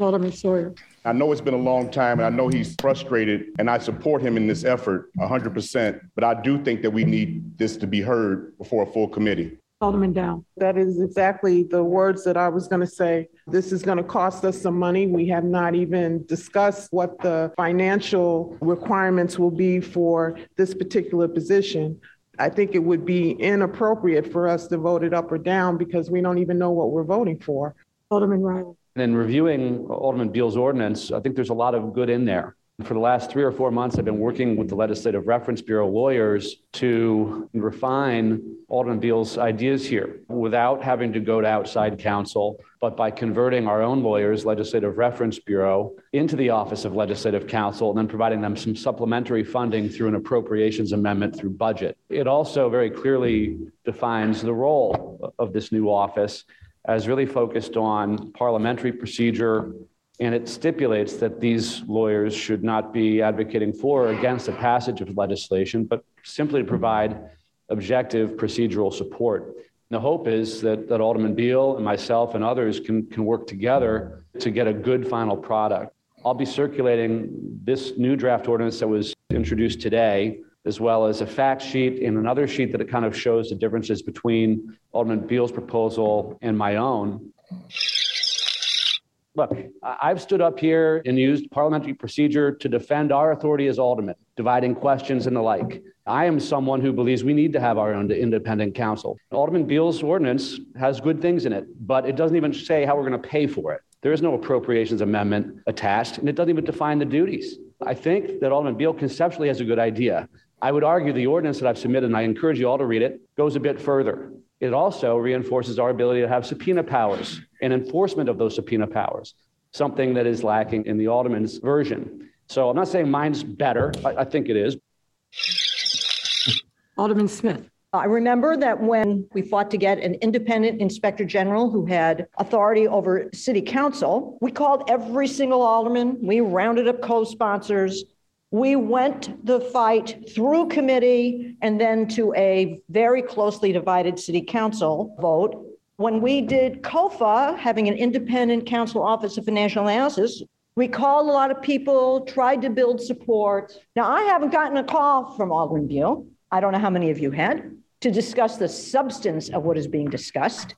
Alderman Sawyer. I know it's been a long time and I know he's frustrated and I support him in this effort 100%, but I do think that we need this to be heard before a full committee. Alderman Dowell. That is exactly the words that I was going to say. This is going to cost us some money. We have not even discussed what the financial requirements will be for this particular position. I think it would be inappropriate for us to vote it up or down because we don't even know what we're voting for. Alderman Reilly. And in reviewing Alderman Beale's ordinance, I think there's a lot of good in there. For the last three or four months, I've been working with the Legislative Reference Bureau lawyers to refine Alderman Beale's ideas here without having to go to outside counsel, but by converting our own lawyers, Legislative Reference Bureau, into the Office of Legislative Counsel and then providing them some supplementary funding through an appropriations amendment through budget. It also very clearly defines the role of this new office as really focused on parliamentary procedure and it stipulates that these lawyers should not be advocating for or against the passage of legislation, but simply to provide objective procedural support. And the hope is that, that Alderman Beale and myself and others can, can work together to get a good final product. I'll be circulating this new draft ordinance that was introduced today, as well as a fact sheet and another sheet that it kind of shows the differences between Alderman Beale's proposal and my own. Look, I've stood up here and used parliamentary procedure to defend our authority as aldermen, dividing questions and the like. I am someone who believes we need to have our own independent counsel. Alderman Beale's ordinance has good things in it, but it doesn't even say how we're going to pay for it. There is no appropriations amendment attached, and it doesn't even define the duties. I think that Alderman Beale conceptually has a good idea. I would argue the ordinance that I've submitted, and I encourage you all to read it, goes a bit further. It also reinforces our ability to have subpoena powers and enforcement of those subpoena powers, something that is lacking in the Alderman's version. So I'm not saying mine's better. I, I think it is. Alderman Smith. I remember that when we fought to get an independent inspector general who had authority over city council, we called every single alderman. We rounded up co sponsors. We went the fight through committee and then to a very closely divided city council vote. When we did COFA, having an independent council office of financial analysis, we called a lot of people, tried to build support. Now, I haven't gotten a call from Alderman Beale. I don't know how many of you had to discuss the substance of what is being discussed.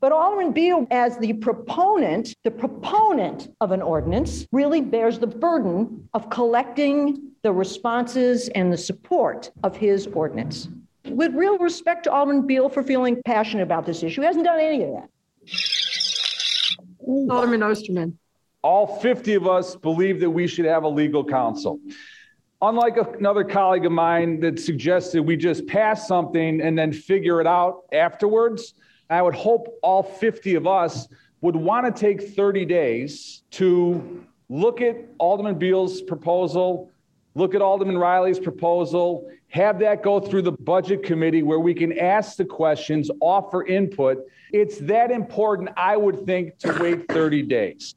But Alderman Beale, as the proponent, the proponent of an ordinance, really bears the burden of collecting the responses and the support of his ordinance. With real respect to Alderman Beale for feeling passionate about this issue, he hasn't done any of that. Alderman Osterman. All 50 of us believe that we should have a legal counsel unlike another colleague of mine that suggested we just pass something and then figure it out afterwards, I would hope all 50 of us would want to take 30 days to look at Alderman Beale's proposal, look at Alderman Reilly's proposal, have that go through the budget committee where we can ask the questions, offer input. It's that important, I would think, to wait 30 days.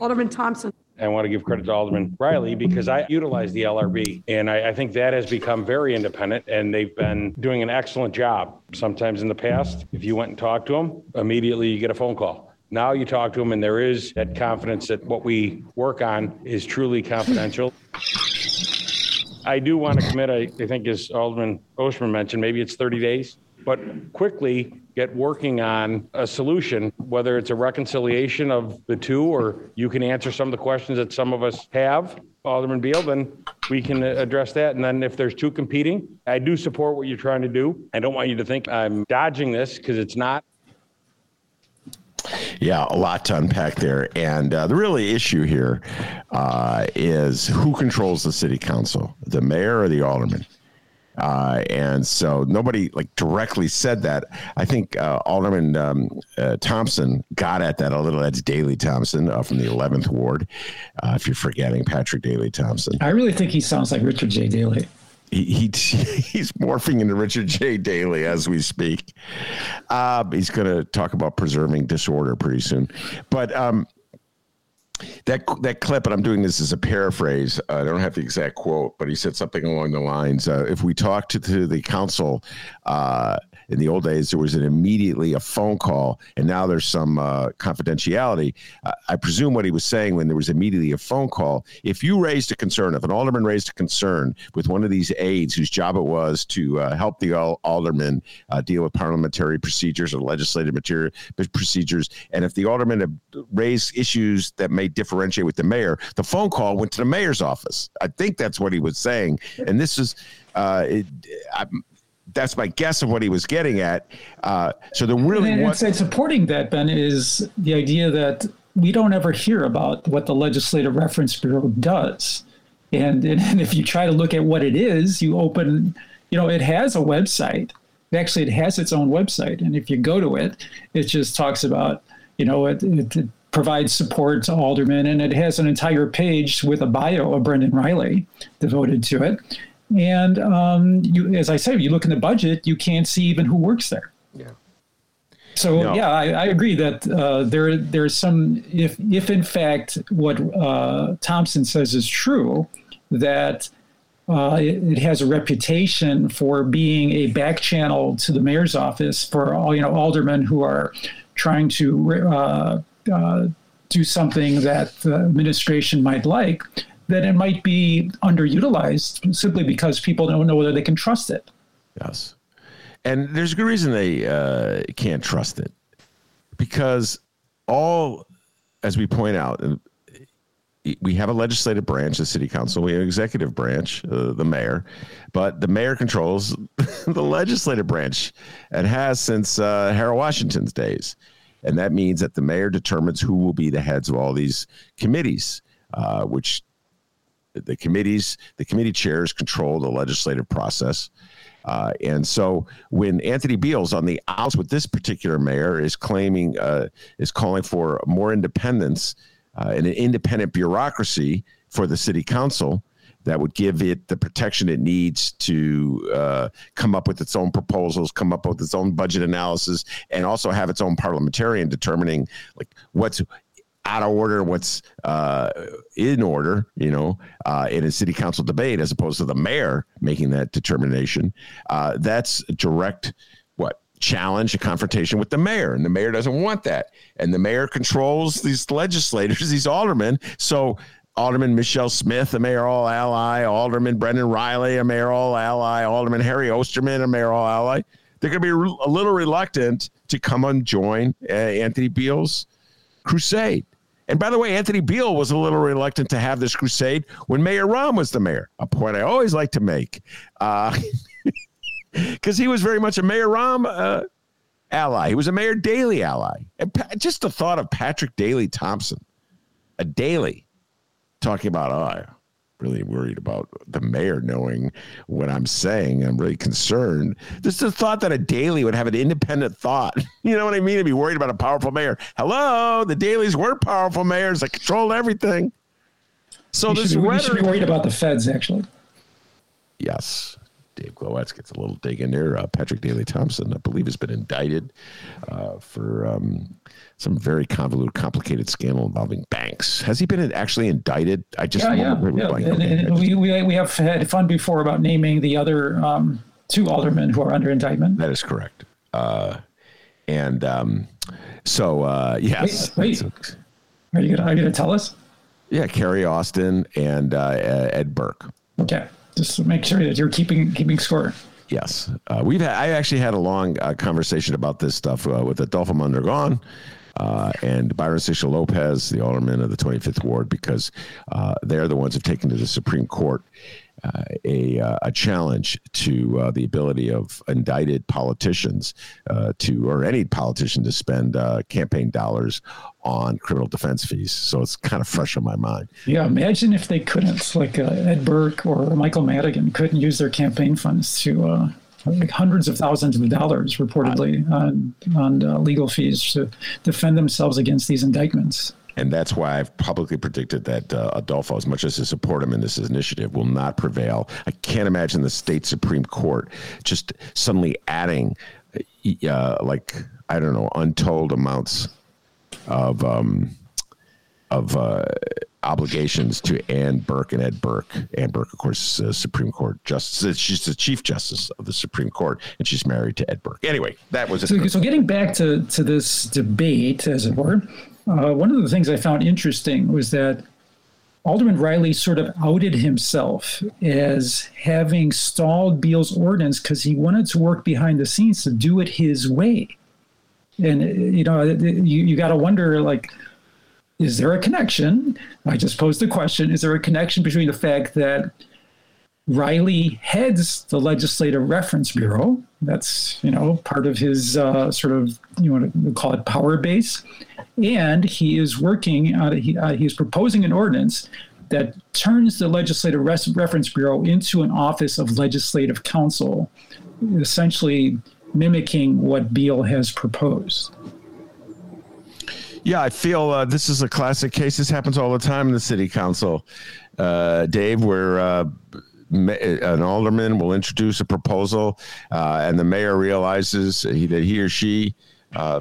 Alderman Thompson. I want to give credit to Alderman Reilly because I utilize the LRB and I, I, think that has become very independent and they've been doing an excellent job. Sometimes in the past, if you went and talked to them, immediately you get a phone call. Now you talk to them and there is that confidence that what we work on is truly confidential. I do want to commit, I, I think as Alderman Osterman mentioned, maybe it's 30 days, but quickly get working on a solution, whether it's a reconciliation of the two or you can answer some of the questions that some of us have, Alderman Beale, then we can address that. And then if there's two competing, I do support what you're trying to do. I don't want you to think I'm dodging this because it's not. Yeah, a lot to unpack there. And uh, the really issue here uh, is who controls the city council, the mayor or the alderman? Uh, and so nobody like directly said that. I think uh, Alderman um, uh, Thompson got at that a little. That's Daley Thompson uh, from the 11th Ward. Uh, if you're forgetting Patrick Daley Thompson, I really think he sounds like Richard J. Daley. He, he he's morphing into Richard J. Daley as we speak. Uh, he's going to talk about preserving disorder pretty soon, but. Um, that that clip, and I'm doing this as a paraphrase. Uh, I don't have the exact quote, but he said something along the lines: uh, "If we talk to, to the council uh, in the old days, there was an immediately a phone call, and now there's some uh, confidentiality. Uh, I presume what he was saying when there was immediately a phone call. If you raised a concern, if an alderman raised a concern with one of these aides whose job it was to uh, help the alderman uh, deal with parliamentary procedures or legislative material procedures, and if the alderman raised issues that may differentiate with the mayor, the phone call went to the mayor's office. I think that's what he was saying, and this is. Uh, it, I, that's my guess of what he was getting at. Uh, so the really and, was- and supporting that Ben is the idea that we don't ever hear about what the Legislative Reference Bureau does, and, and if you try to look at what it is, you open, you know, it has a website. Actually, it has its own website, and if you go to it, it just talks about, you know, it, it, it provides support to aldermen, and it has an entire page with a bio of Brendan Reilly devoted to it and um, you, as I said, you look in the budget, you can't see even who works there. Yeah. So no. yeah, I, I, agree that uh, there there's some if if in fact what uh, Thompson says is true, that uh, it, it, has a reputation for being a back channel to the mayor's office for all you know aldermen who are trying to uh, uh, do something that the administration might like that it might be underutilized simply because people don't know whether they can trust it. Yes. And there's a good reason they uh, can't trust it because all, as we point out, uh, we have a legislative branch, the city council. We have an executive branch, uh, the mayor, but the mayor controls the legislative branch and has since uh, Harold Washington's days. And that means that the mayor determines who will be the heads of all these committees, uh, which the committees, the committee chairs control the legislative process. Uh, and so when Anthony Beale's on the outs with this particular mayor is claiming, uh, is calling for more independence, uh, an independent bureaucracy for the city council that would give it the protection it needs to uh, come up with its own proposals, come up with its own budget analysis, and also have its own parliamentarian determining like what's out of order, what's uh, in order, you know, uh, in a city council debate, as opposed to the mayor making that determination. Uh, that's direct what challenge, a confrontation with the mayor, and the mayor doesn't want that, and the mayor controls these legislators, these aldermen. So Alderman Michele Smith, a mayoral ally, Alderman Brendan Reilly, a mayoral ally, Alderman Harry Osterman, a mayoral ally. They're going to be a little reluctant to come and join uh, Anthony Beale's crusade. And by the way, Anthony Beale was a little reluctant to have this crusade when Mayor Rahm was the mayor, a point I always like to make. Because uh, he was very much a Mayor Rahm uh, ally. He was a Mayor Daley ally. And pa- just the thought of Patrick Daley Thompson, a Daley, talking about, oh, really worried about the mayor knowing what I'm saying. I'm really concerned. Just the thought that a Daley would have an independent thought. You know what I mean? To be worried about a powerful mayor. Hello, the Daleys were powerful mayors that controlled everything. So you this should, be, rhetoric, should be worried about the feds, actually. Yes. Dave Glowacz gets a little dig in there. Uh, Patrick Daley Thompson, I believe, has been indicted uh, for um, some very convoluted, complicated scandal involving banks. Has he been actually indicted? I just yeah, yeah, yeah. Like, and, okay, and we, we, we have had fun before about naming the other um, two aldermen who are under indictment. That is correct. Uh, and um, so, uh, yes. Wait, wait. Are you you gonna tell us? Yeah, Carrie Austin and uh, Ed Burke. Okay, just make sure that you're keeping keeping score. Yes, uh, we've had. I actually had a long uh, conversation about this stuff uh, with Adolfo Mondragon uh, and Byron Sigcho-Lopez, the alderman of the 25th ward, because uh, they're the ones who've taken to the Supreme Court uh, a, uh, a challenge to uh, the ability of indicted politicians uh, to, or any politician to spend uh, campaign dollars on criminal defense fees. So it's kind of fresh on my mind. Yeah, imagine if they couldn't, like uh, Ed Burke or Michael Madigan, couldn't use their campaign funds to. like hundreds of thousands of dollars, reportedly, on on legal fees to defend themselves against these indictments. And that's why I've publicly predicted that uh, Adolfo, as much as to support him in this initiative, will not prevail. I can't imagine the state Supreme Court just suddenly adding, uh, like, I don't know, untold amounts of. Um, of uh, obligations to Ann Burke and Ed Burke. Ann Burke, of course, uh, Supreme Court justice. She's the Chief Justice of the Supreme Court, and she's married to Ed Burke. Anyway, that was so, so getting back to to this debate, as it were. Uh, one of the things I found interesting was that Alderman Reilly sort of outed himself as having stalled Beale's ordinance because he wanted to work behind the scenes to do it his way. And, you know, you, you got to wonder, like, is there a connection? I just posed the question is there a connection between the fact that Reilly heads the Legislative Reference Bureau. That's you know part of his uh, sort of you want to call it power base, and he is working. Uh, he, uh, he's proposing an ordinance that turns the Legislative Reference Bureau into an office of legislative counsel, essentially mimicking what Beale has proposed. Yeah, I feel uh, this is a classic case. This happens all the time in the city council, uh, Dave, where uh, an alderman will introduce a proposal, uh, and the mayor realizes that he or she uh,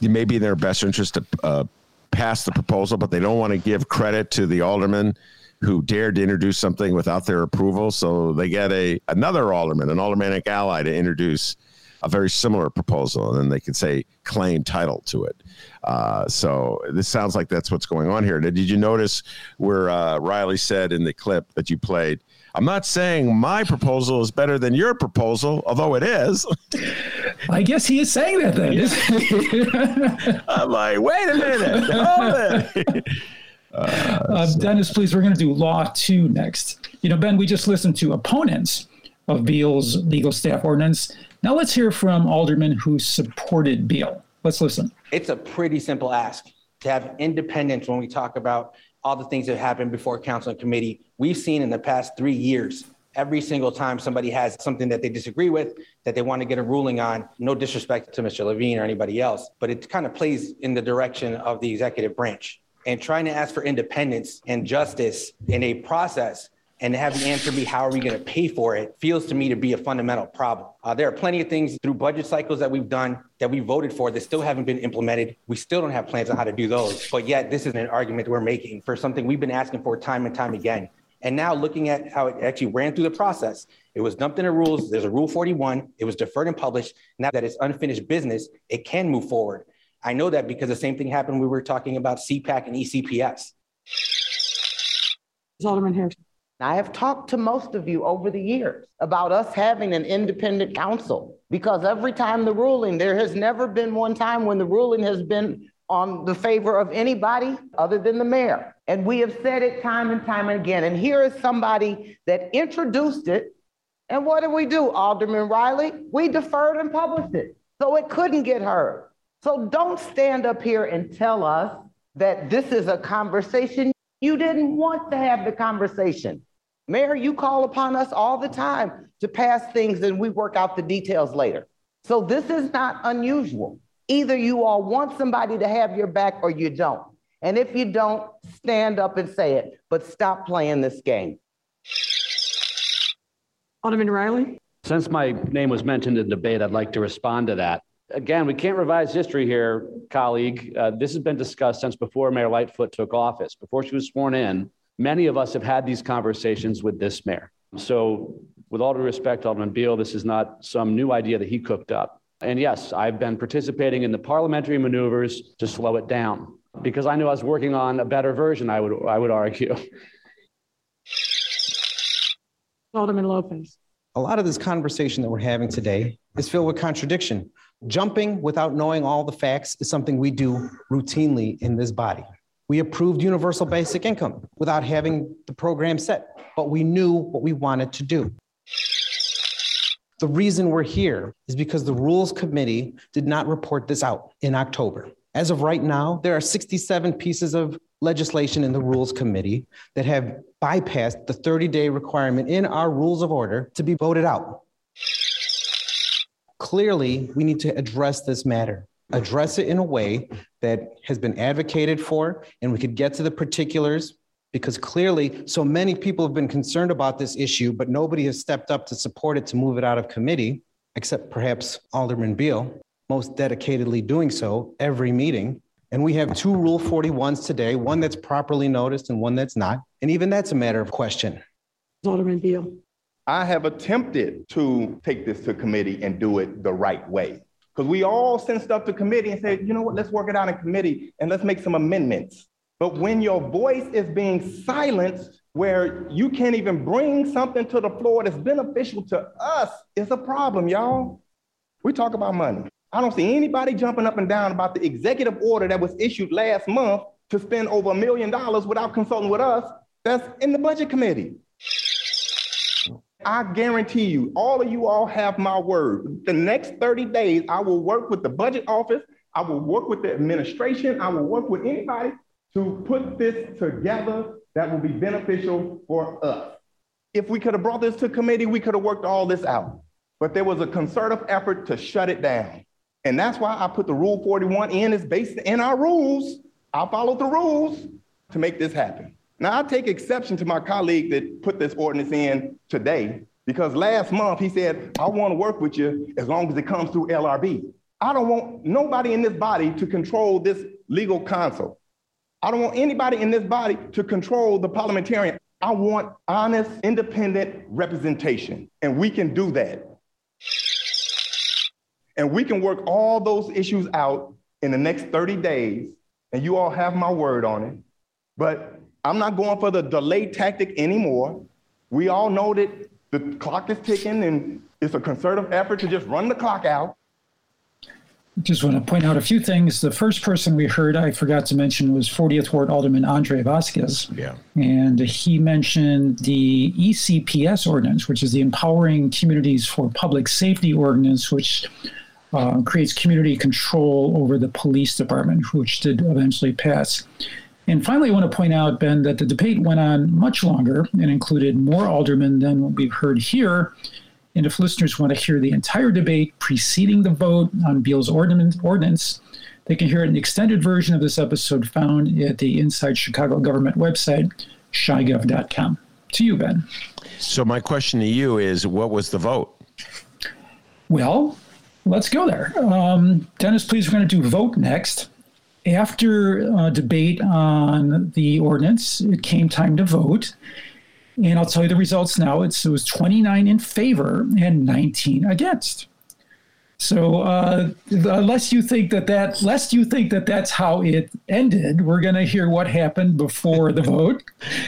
it may be in their best interest to uh, pass the proposal, but they don't want to give credit to the alderman who dared to introduce something without their approval. So they get a another alderman, an aldermanic ally, to introduce a very similar proposal, and then they can say claim title to it. Uh, so this sounds like that's what's going on here. Did you notice where uh, Reilly said in the clip that you played? I'm not saying my proposal is better than your proposal, although it is. I guess he is saying that then. I'm like, wait a minute. Hold it. Uh, uh, Dennis, please, we're going to do Law 2 next. You know, Ben, we just listened to opponents of Beale's legal staff ordinance. Now let's hear from aldermen who supported Beale. Let's listen. It's a pretty simple ask to have independence when we talk about all the things that happened before council and committee. We've seen in the past three years, every single time somebody has something that they disagree with, that they want to get a ruling on, no disrespect to Mr. Levine or anybody else, but it kind of plays in the direction of the executive branch. and trying to ask for independence and justice in a process and have the answer be how are we going to pay for it feels to me to be a fundamental problem. Uh, there are plenty of things through budget cycles that we've done that we voted for that still haven't been implemented. We still don't have plans on how to do those, but yet this is an argument we're making for something we've been asking for time and time again. And now looking at how it actually ran through the process, it was dumped into rules. There's a Rule 41. It was deferred and published. Now that it's unfinished business, it can move forward. I know that because the same thing happened. when We were talking about CPAC and ECPS. Alderman Hairston. I have talked to most of you over the years about us having an independent counsel because every time the ruling, there has never been one time when the ruling has been on the favor of anybody other than the mayor. And we have said it time and time again. And here is somebody that introduced it. And what did we do, Alderman Reilly? We deferred and published it so it couldn't get heard. So don't stand up here and tell us that this is a conversation. You didn't want to have the conversation. Mayor, you call upon us all the time to pass things and we work out the details later. So this is not unusual. Either you all want somebody to have your back or you don't. And if you don't, stand up and say it, but stop playing this game. Alderman Reilly. Since my name was mentioned in debate, I'd like to respond to that. Again, we can't revise history here, colleague. Uh, this has been discussed since before Mayor Lightfoot took office. Before she was sworn in, many of us have had these conversations with this mayor. So, with all due respect, Alderman Beale, this is not some new idea that he cooked up. And yes, I've been participating in the parliamentary maneuvers to slow it down because I knew I was working on a better version, I would, I would argue. Alderman Lopez. A lot of this conversation that we're having today is filled with contradiction. Jumping without knowing all the facts is something we do routinely in this body. We approved universal basic income without having the program set, but we knew what we wanted to do. The reason we're here is because the Rules Committee did not report this out in October. As of right now, there are 67 pieces of legislation in the Rules Committee that have bypassed the 30 day requirement in our rules of order to be voted out. Clearly, we need to address this matter, address it in a way that has been advocated for, and we could get to the particulars because clearly so many people have been concerned about this issue, but nobody has stepped up to support it to move it out of committee, except perhaps Alderman Beale, most dedicatedly doing so every meeting. And we have two Rule 41s today, one that's properly noticed and one that's not. And even that's a matter of question. Alderman Beale. I have attempted to take this to committee and do it the right way. Because we all send stuff to committee and say, you know what, let's work it out in committee and let's make some amendments. But when your voice is being silenced, where you can't even bring something to the floor that's beneficial to us, it's a problem, y'all. We talk about money. I don't see anybody jumping up and down about the executive order that was issued last month to spend over a million dollars without consulting with us. That's in the budget committee. I guarantee you, all of you all have my word. The next 30 days, I will work with the budget office. I will work with the administration. I will work with anybody to put this together that will be beneficial for us. If we could have brought this to committee, we could have worked all this out. But there was a concerted effort to shut it down. And that's why I put the Rule 41 in, it's based in our rules. I followed the rules to make this happen. Now, I take exception to my colleague that put this ordinance in today because last month he said, I want to work with you as long as it comes through LRB. I don't want nobody in this body to control this legal counsel. I don't want anybody in this body to control the parliamentarian. I want honest, independent representation, and we can do that. And we can work all those issues out in the next 30 days, and you all have my word on it. But I'm not going for the delay tactic anymore. We all know that the clock is ticking, and it's a concerted effort to just run the clock out just want to point out a few things. The first person we heard, I forgot to mention, was 40th Ward Alderman Andre Vasquez. Yeah. And he mentioned the ECPS ordinance, which is the Empowering Communities for Public Safety ordinance, which uh, creates community control over the police department, which did eventually pass. And finally, I want to point out, Ben, that the debate went on much longer and included more aldermen than what we've heard here. And if listeners want to hear the entire debate preceding the vote on Beale's ordinance, They can hear an extended version of this episode found at the Inside Chicago Government website, chigov.com. To you, Ben. So, my question to you is what was the vote? Well, let's go there. Um, Dennis, please, we're going to do vote next. After uh, debate on the ordinance, it came time to vote. And I'll tell you the results now. It's, it was 29 in favor and 19 against. So uh, unless you think that that, lest you think that that's how it ended, we're going to hear what happened before the vote.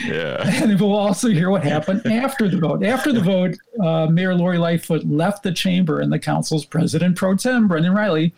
Yeah. And we'll also hear what happened after the vote. After the vote, uh, Mayor Lori Lightfoot left the chamber and the council's president pro tem, Brendan Reilly,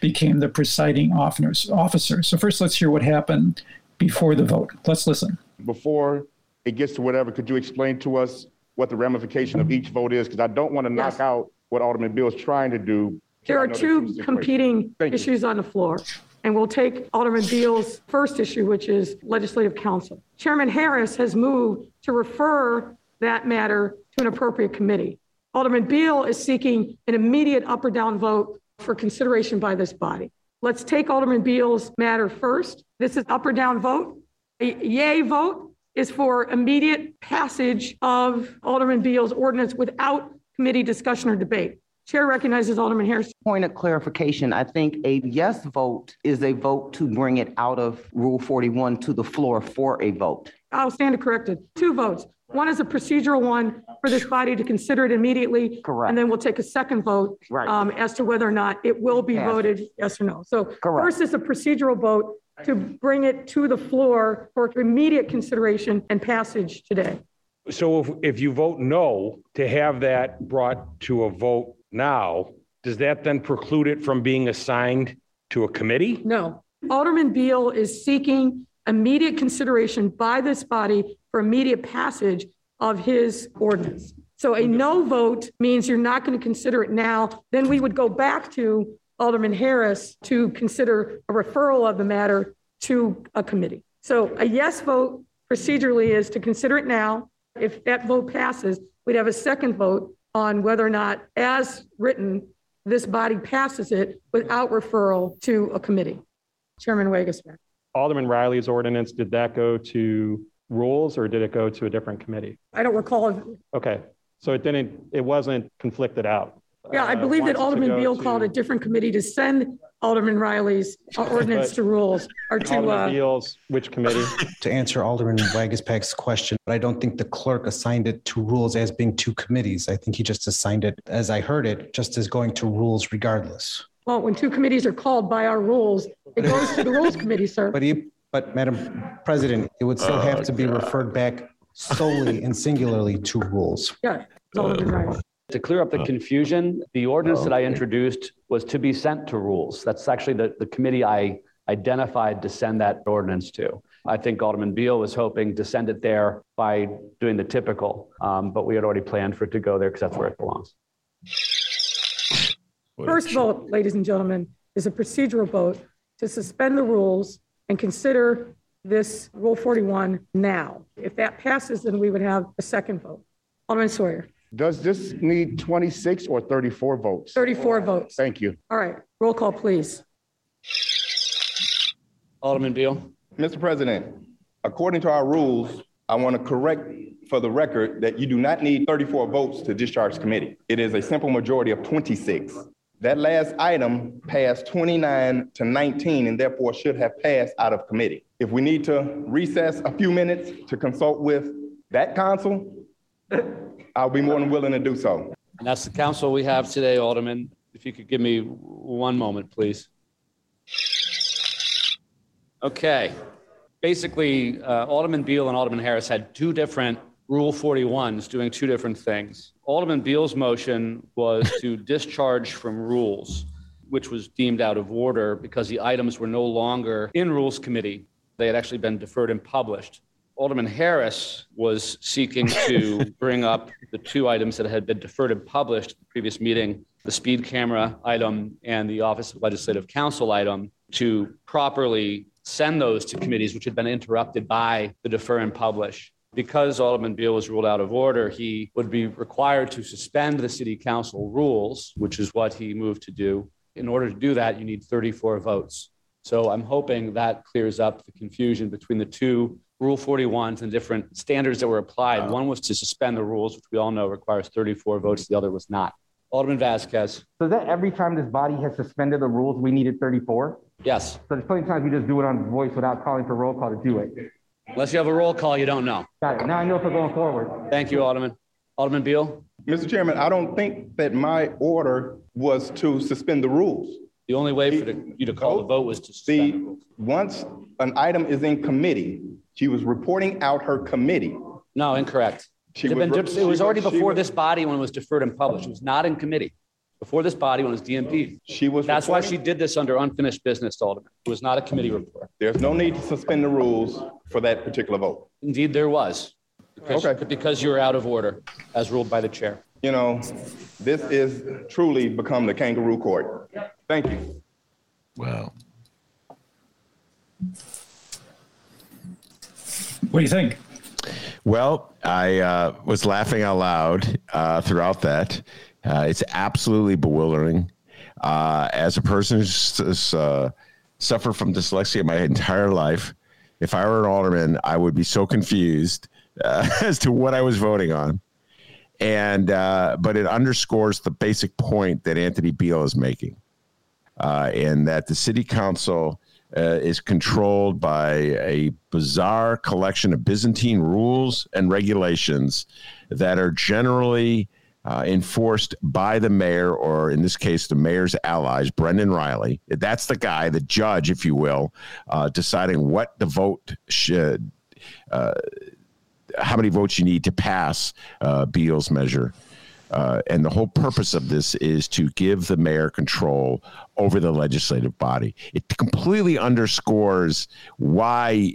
became the presiding officer. So first, let's hear what happened before the vote. Let's listen. Before it gets to whatever, could you explain to us what the ramification of each vote is? Because I don't want to knock out what Alderman Beale is trying to do. There are two competing issues on the floor. And we'll take Alderman Beale's first issue, which is legislative counsel. Chairman Harris has moved to refer that matter to an appropriate committee. Alderman Beale is seeking an immediate up or down vote for consideration by this body. Let's take Alderman Beale's matter first. This is up or down vote. A yay vote is for immediate passage of Alderman Beale's ordinance without committee discussion or debate. Chair recognizes Alderman Harris. Point of clarification, I think a yes vote is a vote to bring it out of Rule 41 to the floor for a vote. I'll stand corrected. Two votes. One is a procedural one for this body to consider it immediately. Correct. And then we'll take a second vote Right. um, as to whether or not it will be Pass. voted yes or no. So Correct. first is a procedural vote to bring it to the floor for immediate consideration and passage today. So if, if you vote no to have that brought to a vote now, does that then preclude it from being assigned to a committee? No. Alderman Beale is seeking immediate consideration by this body for immediate passage of his ordinance. So a no vote means you're not going to consider it now. Then we would go back to Alderman Harris to consider a referral of the matter to a committee. So a yes vote procedurally is to consider it now. If that vote passes, we'd have a second vote on whether or not, as written, this body passes it without referral to a committee. Chairman Waguespack. Alderman Reilly's ordinance, did that go to rules or did it go to a different committee? I don't recall. Okay, so it didn't, it wasn't conflicted out. Yeah, I Uh, believe that wants it to Alderman go Beale to- called a different committee to send Alderman Reilly's uh, ordinance to rules or to, Alderman uh, Beale's, which committee? To answer Alderman Waguespack's question, but I don't think the clerk assigned it to rules as being two committees. I think he just assigned it, as I heard it, just as going to rules regardless. well, when two committees are called by our rules, it goes to the Rules Committee, sir. But he, but Madam President, it would still have to be referred back solely and singularly to rules. Yeah, it's To clear up the confusion, the ordinance that I introduced was to be sent to rules. That's actually the, the committee I identified to send that ordinance to. I think Alderman Beale was hoping to send it there by doing the typical, um, but we had already planned for it to go there because that's where it belongs. First vote, ladies and gentlemen, is a procedural vote to suspend the rules and consider this Rule 41 now. If that passes, then we would have a second vote. Alderman Sawyer, Does this need 26 or 34 votes? 34 votes. Thank you. All right, roll call, please. Alderman Beale. Mr. President, according to our rules, I want to correct for the record that you do not need 34 votes to discharge committee. It is a simple majority of 26. That last item passed 29 to 19 and therefore should have passed out of committee. If we need to recess a few minutes to consult with that council, I'll be more than willing to do so. And that's the council we have today, Alderman. If you could give me one moment, please. Okay. Basically, uh, Alderman Beale and Alderman Harris had two different Rule 41s doing two different things. Alderman Beale's motion was to discharge from rules, which was deemed out of order because the items were no longer in Rules Committee. They had actually been deferred and published. Alderman Harris was seeking to bring up the two items that had been deferred and published at the previous meeting, the speed camera item and the Office of Legislative Counsel item, to properly send those to committees which had been interrupted by the defer and publish. Because Alderman Beale was ruled out of order, he would be required to suspend the city council rules, which is what he moved to do. In order to do that, you need 34 votes. So I'm hoping that clears up the confusion between the two Rule 41s and different standards that were applied. Uh-huh. One was to suspend the rules, which we all know requires 34 votes. The other was not. Alderman Vasquez. So is that every time this body has suspended the rules, we needed 34? Yes. So there's plenty of times you just do it on voice without calling for roll call to do it. Unless you have a roll call, you don't know. Got it. Now I know for going forward. Thank you, Alderman. Alderman Beale. Mr. Chairman, I don't think that my order was to suspend the rules. The only way for the, you to call the vote was to suspend the rules. Once an item is in committee, she was reporting out her committee. No, incorrect. She it, was- been- she it was already was- before was- this body when it was deferred and published. It was not in committee. Before this body when it was DMP. She was. That's why she did this under unfinished business, Alderman. It was not a committee report. There's no need to suspend the rules for that particular vote. Indeed, there was. Because, Okay. because you were out of order, as ruled by the chair. You know, this is truly become the kangaroo court. Thank you. Wow. What do you think? Well, I uh, was laughing out loud uh, throughout that. Uh, it's absolutely bewildering. Uh, as a person who's uh, suffered from dyslexia my entire life, if I were an alderman, I would be so confused uh, as to what I was voting on. And uh, but it underscores the basic point that Anthony Beale is making, uh, and that the city council uh, is controlled by a bizarre collection of Byzantine rules and regulations that are generally uh, enforced by the mayor, or in this case, the mayor's allies, Brendan Reilly. That's the guy, the judge, if you will, uh, deciding what the vote should. Uh, how many votes you need to pass uh, Beale's measure. Uh, and the whole purpose of this is to give the mayor control over the legislative body. It completely underscores why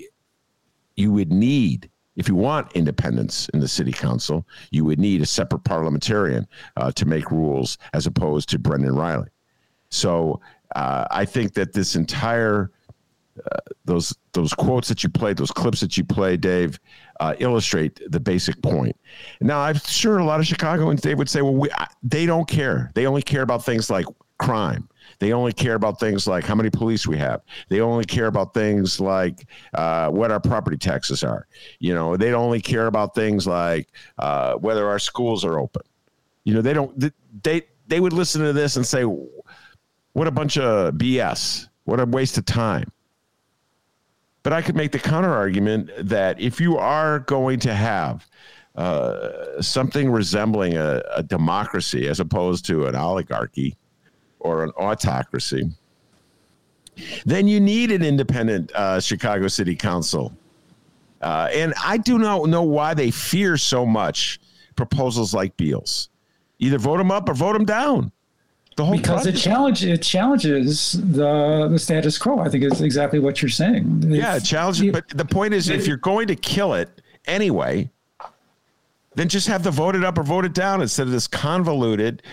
you would need, if you want independence in the city council, you would need a separate parliamentarian uh, to make rules as opposed to Brendan Reilly. So uh, I think that this entire uh, those those quotes that you played, those clips that you played, Dave, uh, illustrate the basic point. Now, I'm sure a lot of Chicagoans, Dave would say, well, we, I, they don't care. They only care about things like crime. They only care about things like how many police we have. They only care about things like uh, what our property taxes are. You know, they only care about things like uh, whether our schools are open. You know, they don't. They they would listen to this and say, "What a bunch of BS! What a waste of time." But I could make the counter argument that if you are going to have uh, something resembling a, a democracy as opposed to an oligarchy or an autocracy, then you need an independent uh, Chicago City Council. Uh, and I do not know why they fear so much proposals like Beale's. Either vote them up or vote them down. The whole because it project- challenge it challenges the the status quo. I think is exactly what you're saying. Yeah, challenges. But the point is, if you're going to kill it anyway, then just have the vote it up or vote it down instead of this convoluted,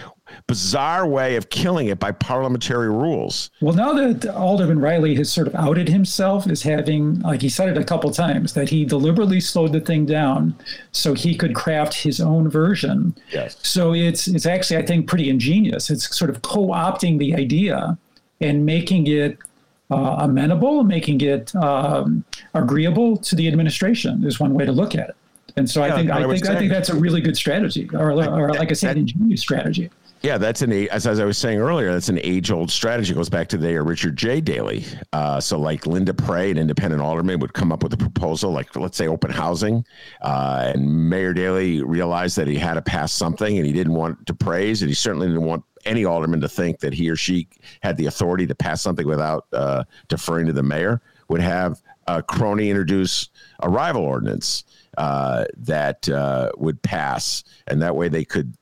bizarre way of killing it by parliamentary rules. Well, now that Alderman Reilly has sort of outed himself as having, like he said it a couple times, that he deliberately slowed the thing down so he could craft his own version. Yes. So it's it's actually, I think, pretty ingenious. It's sort of co-opting the idea and making it uh, amenable, making it um, agreeable to the administration is one way to look at it. And so Yeah, I think I I think I think that's a really good strategy, or, or like I said, an ingenious strategy. Yeah, that's an as, as I was saying earlier, that's an age-old strategy. It goes back to the uh, Richard J. Daley. Uh, so, like Leon Despres, an independent alderman, would come up with a proposal, like let's say open housing, uh, and Mayor Daley realized that he had to pass something, and he didn't want to praise, and he certainly didn't want any alderman to think that he or she had the authority to pass something without uh, deferring to the mayor. Would have a crony introduce a rival ordinance uh, that uh, would pass, and that way they could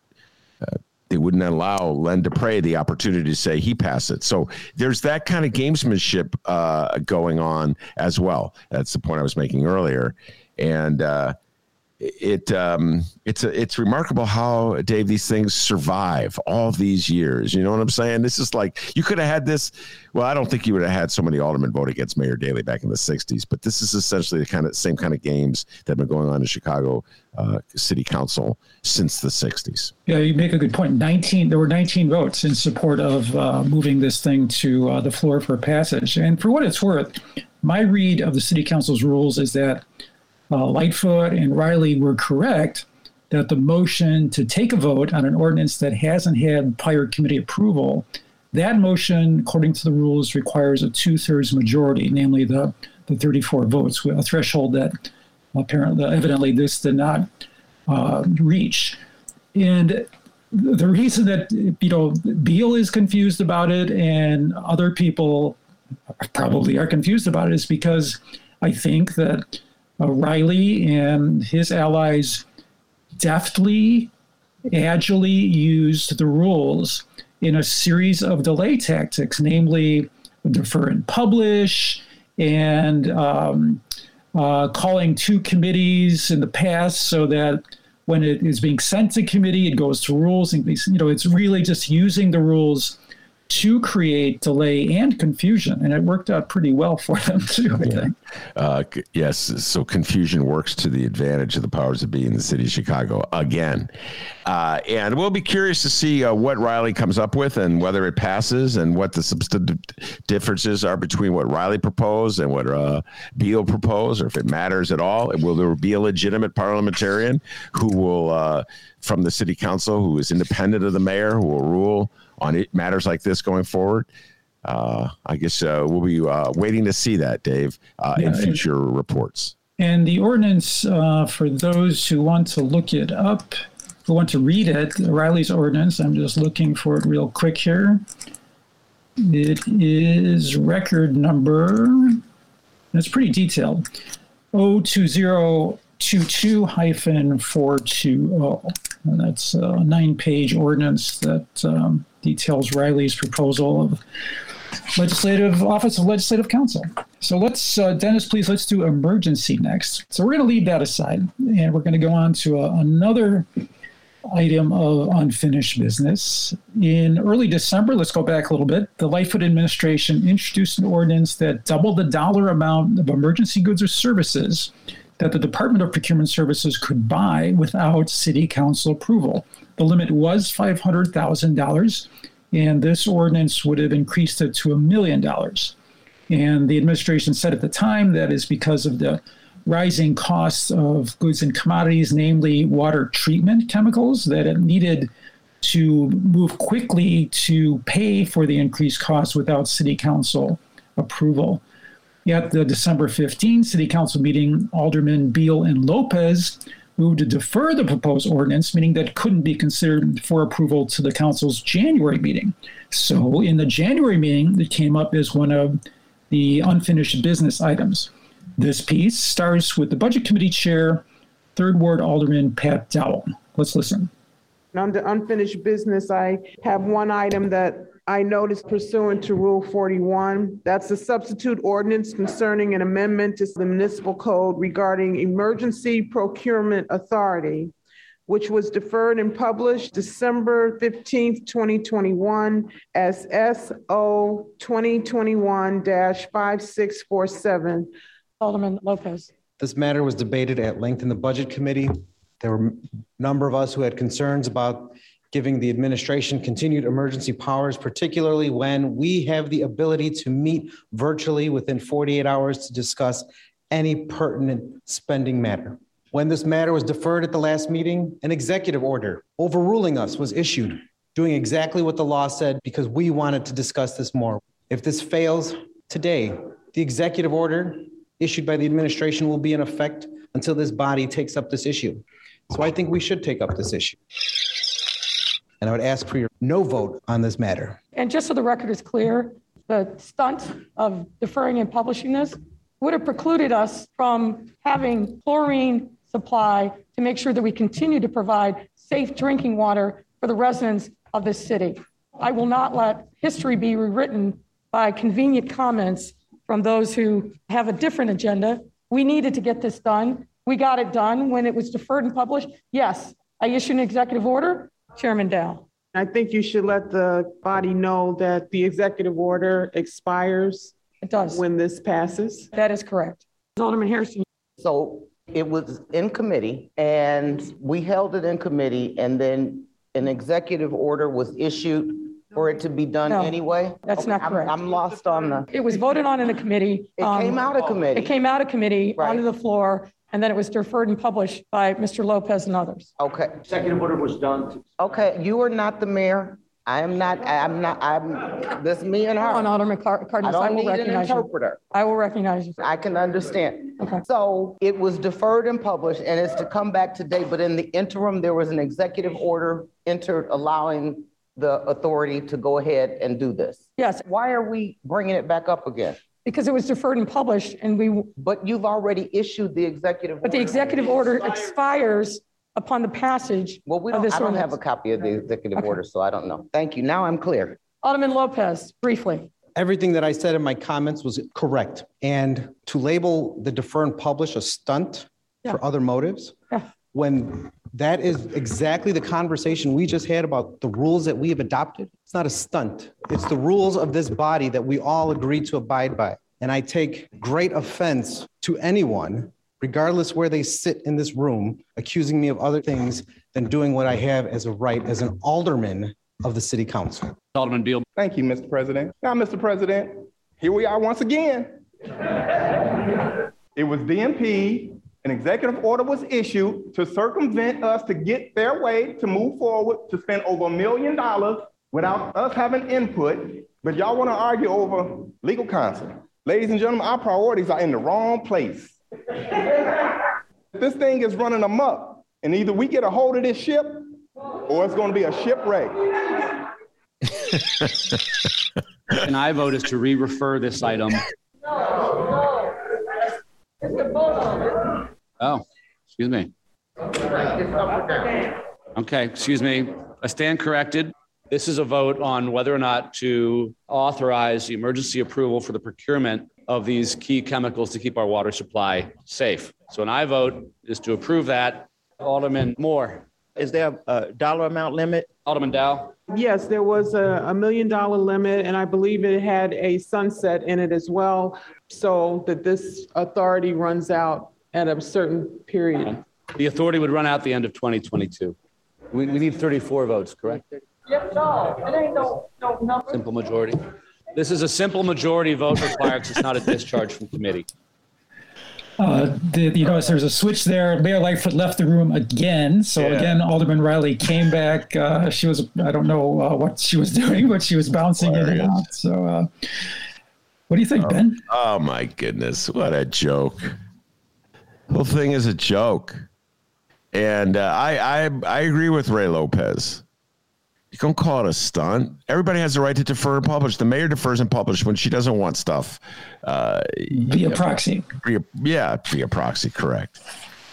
they wouldn't allow Leon Despres the opportunity to say he passed it. So there's that kind of gamesmanship uh, going on as well. That's the point I was making earlier. And uh, it um, it's a, it's remarkable how Dave these things survive all these years. You know what I'm saying? This is like you could have had this. Well, I don't think you would have had so many aldermen vote against Mayor Daley back in the '60s, but this is essentially the kind of same kind of games that have been going on in Chicago uh, City Council since the '60s. Yeah, you make a good point. 19 there were 19 votes in support of uh, moving this thing to uh, the floor for passage. And for what it's worth, my read of the City Council's rules is that uh, Lightfoot and Reilly were correct that the motion to take a vote on an ordinance that hasn't had prior committee approval, that motion, according to the rules, requires a two-thirds majority, namely the, the 34 votes, a threshold that apparently, evidently, this did not uh, reach. And the reason that you know Beale is confused about it and other people probably are confused about it is because I think that Reilly and his allies deftly, agilely used the rules in a series of delay tactics, namely defer and publish, and um, uh, calling two committees in the past so that when it is being sent to committee, it goes to rules. And you know, it's really just using the rules to create delay and confusion, and it worked out pretty well for them too. I yeah. think. Uh, yes, so confusion works to the advantage of the powers that be in the city of Chicago again, uh, and we'll be curious to see uh, what Reilly comes up with and whether it passes, and what the substantive differences are between what Reilly proposed and what uh, Beale proposed, or if it matters at all. Will there be a legitimate parliamentarian who will, uh, from the city council, who is independent of the mayor, who will rule? On it, matters like this going forward. Uh, I guess uh, we'll be uh, waiting to see that, Dave, uh, in future reports. And the ordinance, uh, for those who want to look it up, who want to read it, Reilly's ordinance, I'm just looking for it real quick here. It is record number, it's pretty detailed, 02022 hyphen 420. And that's a nine page ordinance that um, details Reilly's proposal of legislative office of legislative counsel. So let's, uh, Dennis, please, let's do emergency next. So we're going to leave that aside and we're going to go on to a, another item of unfinished business. In early December, let's go back a little bit, the Lightfoot administration introduced an ordinance that doubled the dollar amount of emergency goods or services that the Department of Procurement Services could buy without city council approval. The limit was $500,000, and this ordinance would have increased it to a million dollars. And the administration said at the time that is because of the rising costs of goods and commodities, namely water treatment chemicals, that it needed to move quickly to pay for the increased costs without city council approval. At the December 15 city council meeting, Alderman Beale and Lopez moved to defer the proposed ordinance, meaning that couldn't be considered for approval to the council's January meeting. So in the January meeting, it came up as one of the unfinished business items. This piece starts with the Budget Committee Chair, Third Ward Alderman Pat Dowell. Let's listen. Under unfinished business, I have one item that I noticed pursuant to Rule 41. That's a substitute ordinance concerning an amendment to the municipal code regarding emergency procurement authority, which was deferred and published December 15th, 2021 as SO 2021 5647. Alderman Lopez. This matter was debated at length in the Budget Committee. There were a number of us who had concerns about giving the administration continued emergency powers, particularly when we have the ability to meet virtually within 48 hours to discuss any pertinent spending matter. When this matter was deferred at the last meeting, an executive order overruling us was issued, doing exactly what the law said because we wanted to discuss this more. If this fails today, the executive order issued by the administration will be in effect until this body takes up this issue. So I think we should take up this issue. And I would ask for your no vote on this matter. And just so the record is clear, the stunt of deferring and publishing this would have precluded us from having chlorine supply to make sure that we continue to provide safe drinking water for the residents of this city. I will not let history be rewritten by convenient comments from those who have a different agenda. We needed to get this done. We got it done when it was deferred and published. Yes, I issued an executive order, Chairman Dow. I think you should let the body know that the executive order expires. It does. When this passes. That is correct. Alderman Hairston. So it was in committee and we held it in committee and then an executive order was issued for it to be done No, anyway? that's Okay, not I'm- correct. I'm lost on the, It was voted on in the committee. It came um, out of committee. It came out of committee onto the floor, and then it was deferred and published by Mr. Lopez and others. okay. Executive order was done. Okay, you are not the mayor. I am not, I'm not, I'm, this me and her. On, Alderman Car- I Cardenas, I don't will need an recognize you. interpreter. I will recognize you. I can understand. Okay. So it was deferred and published and it's to come back today, but in the interim, there was an executive order entered allowing the authority to go ahead and do this. Yes. Why are we bringing it back up again? Because it was deferred and published, and we. But you've already issued the executive. But the executive order expires upon the passage Well, we of don't, this I don't have a copy of the executive order, so I don't know. Thank you. Now I'm clear. Alderman Lopez, briefly. Everything that I said in my comments was correct. And to label the defer and publish a stunt for other motives, when that is exactly the conversation we just had about the rules that we have adopted, it's not a stunt. It's the rules of this body that we all agree to abide by. And I take great offense to anyone, regardless where they sit in this room, accusing me of other things than doing what I have as a right as an alderman of the city council. Alderman Beale. Thank you, Mr. President. Now, Mr. President, here we are once again. It was DMP, an executive order was issued to circumvent us to get their way to move forward, to spend over a million dollars without us having input. But y'all want to argue over legal counsel. Ladies and gentlemen, our priorities are in the wrong place. this thing is running amok, and either we get a hold of this ship or it's going to be a shipwreck. And I vote is to re-refer this item. Oh, excuse me. Okay, excuse me. I stand corrected. This is a vote on whether or not to authorize the emergency approval for the procurement of these key chemicals to keep our water supply safe. So an I vote is to approve that. Alderman Moore. Is there a dollar amount limit? Alderman Dow. Yes, there was a, a million dollar limit, and I believe it had a sunset in it as well, so that this authority runs out at a certain period. The authority would run out the end of 2022. We, we need 34 votes, correct? Yep, no, it ain't no, no number. Simple majority. This is a simple majority vote required because it's not a discharge from committee. Uh, the, you notice there's a switch there. Mayor Lightfoot left the room again. So Yeah. again, Alderman Reilly came back. Uh, she was, I don't know uh, what she was doing, but she was bouncing in and out. So uh, what do you think, Ben? Oh my goodness, what a joke! The whole thing is a joke, and uh, I I I agree with Ray Lopez. You don't call it a stunt. Everybody has the right to defer and publish. The mayor defers and publish when she doesn't want stuff. Uh, Via proxy. Via, yeah, via proxy, correct.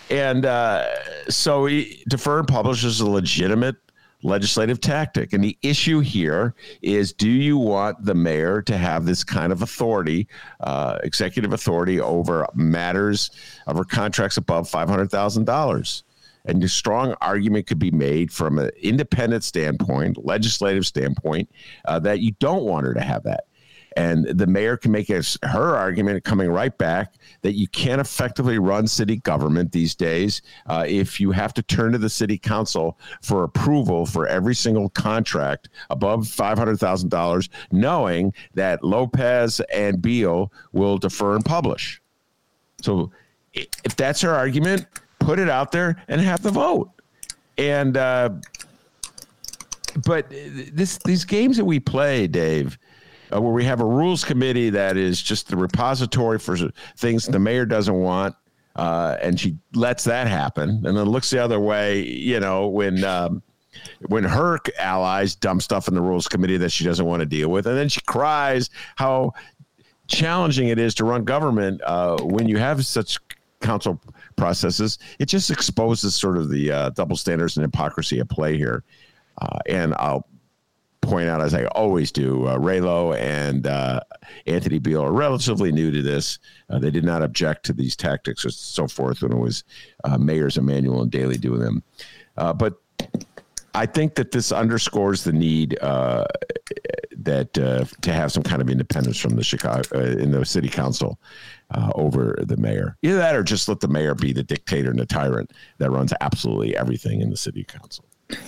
And uh, so he, defer and publish is a legitimate legislative tactic. And the issue here is do you want the mayor to have this kind of authority, uh, executive authority over matters over contracts above $500,000? And a strong argument could be made from an independent standpoint, legislative standpoint, uh, that you don't want her to have that. And the mayor can make her argument coming right back that you can't effectively run city government these days uh, if you have to turn to the city council for approval for every single contract above $500,000, knowing that Lopez and Beale will defer and publish. So if that's her argument, put it out there and have the vote. And, uh, but this these games that we play, Dave, uh, where we have a rules committee that is just the repository for things the mayor doesn't want, uh, and she lets that happen, and then looks the other way, you know, when. Um, when her allies dump stuff in the rules committee that she doesn't want to deal with, and then she cries how challenging it is to run government uh, when you have such council processes. It just exposes sort of the uh, double standards and hypocrisy at play here. Uh, and I'll point out, as I always do, uh, Raylo and uh, Anthony Beale are relatively new to this. Uh, they did not object to these tactics or so forth when it was uh, mayors Emanuel and Daley doing them. Uh, but I think that this underscores the need uh, that uh, to have some kind of independence from the Chicago in the city council over the mayor. Either that, or just let the mayor be the dictator and the tyrant that runs absolutely everything in the city council.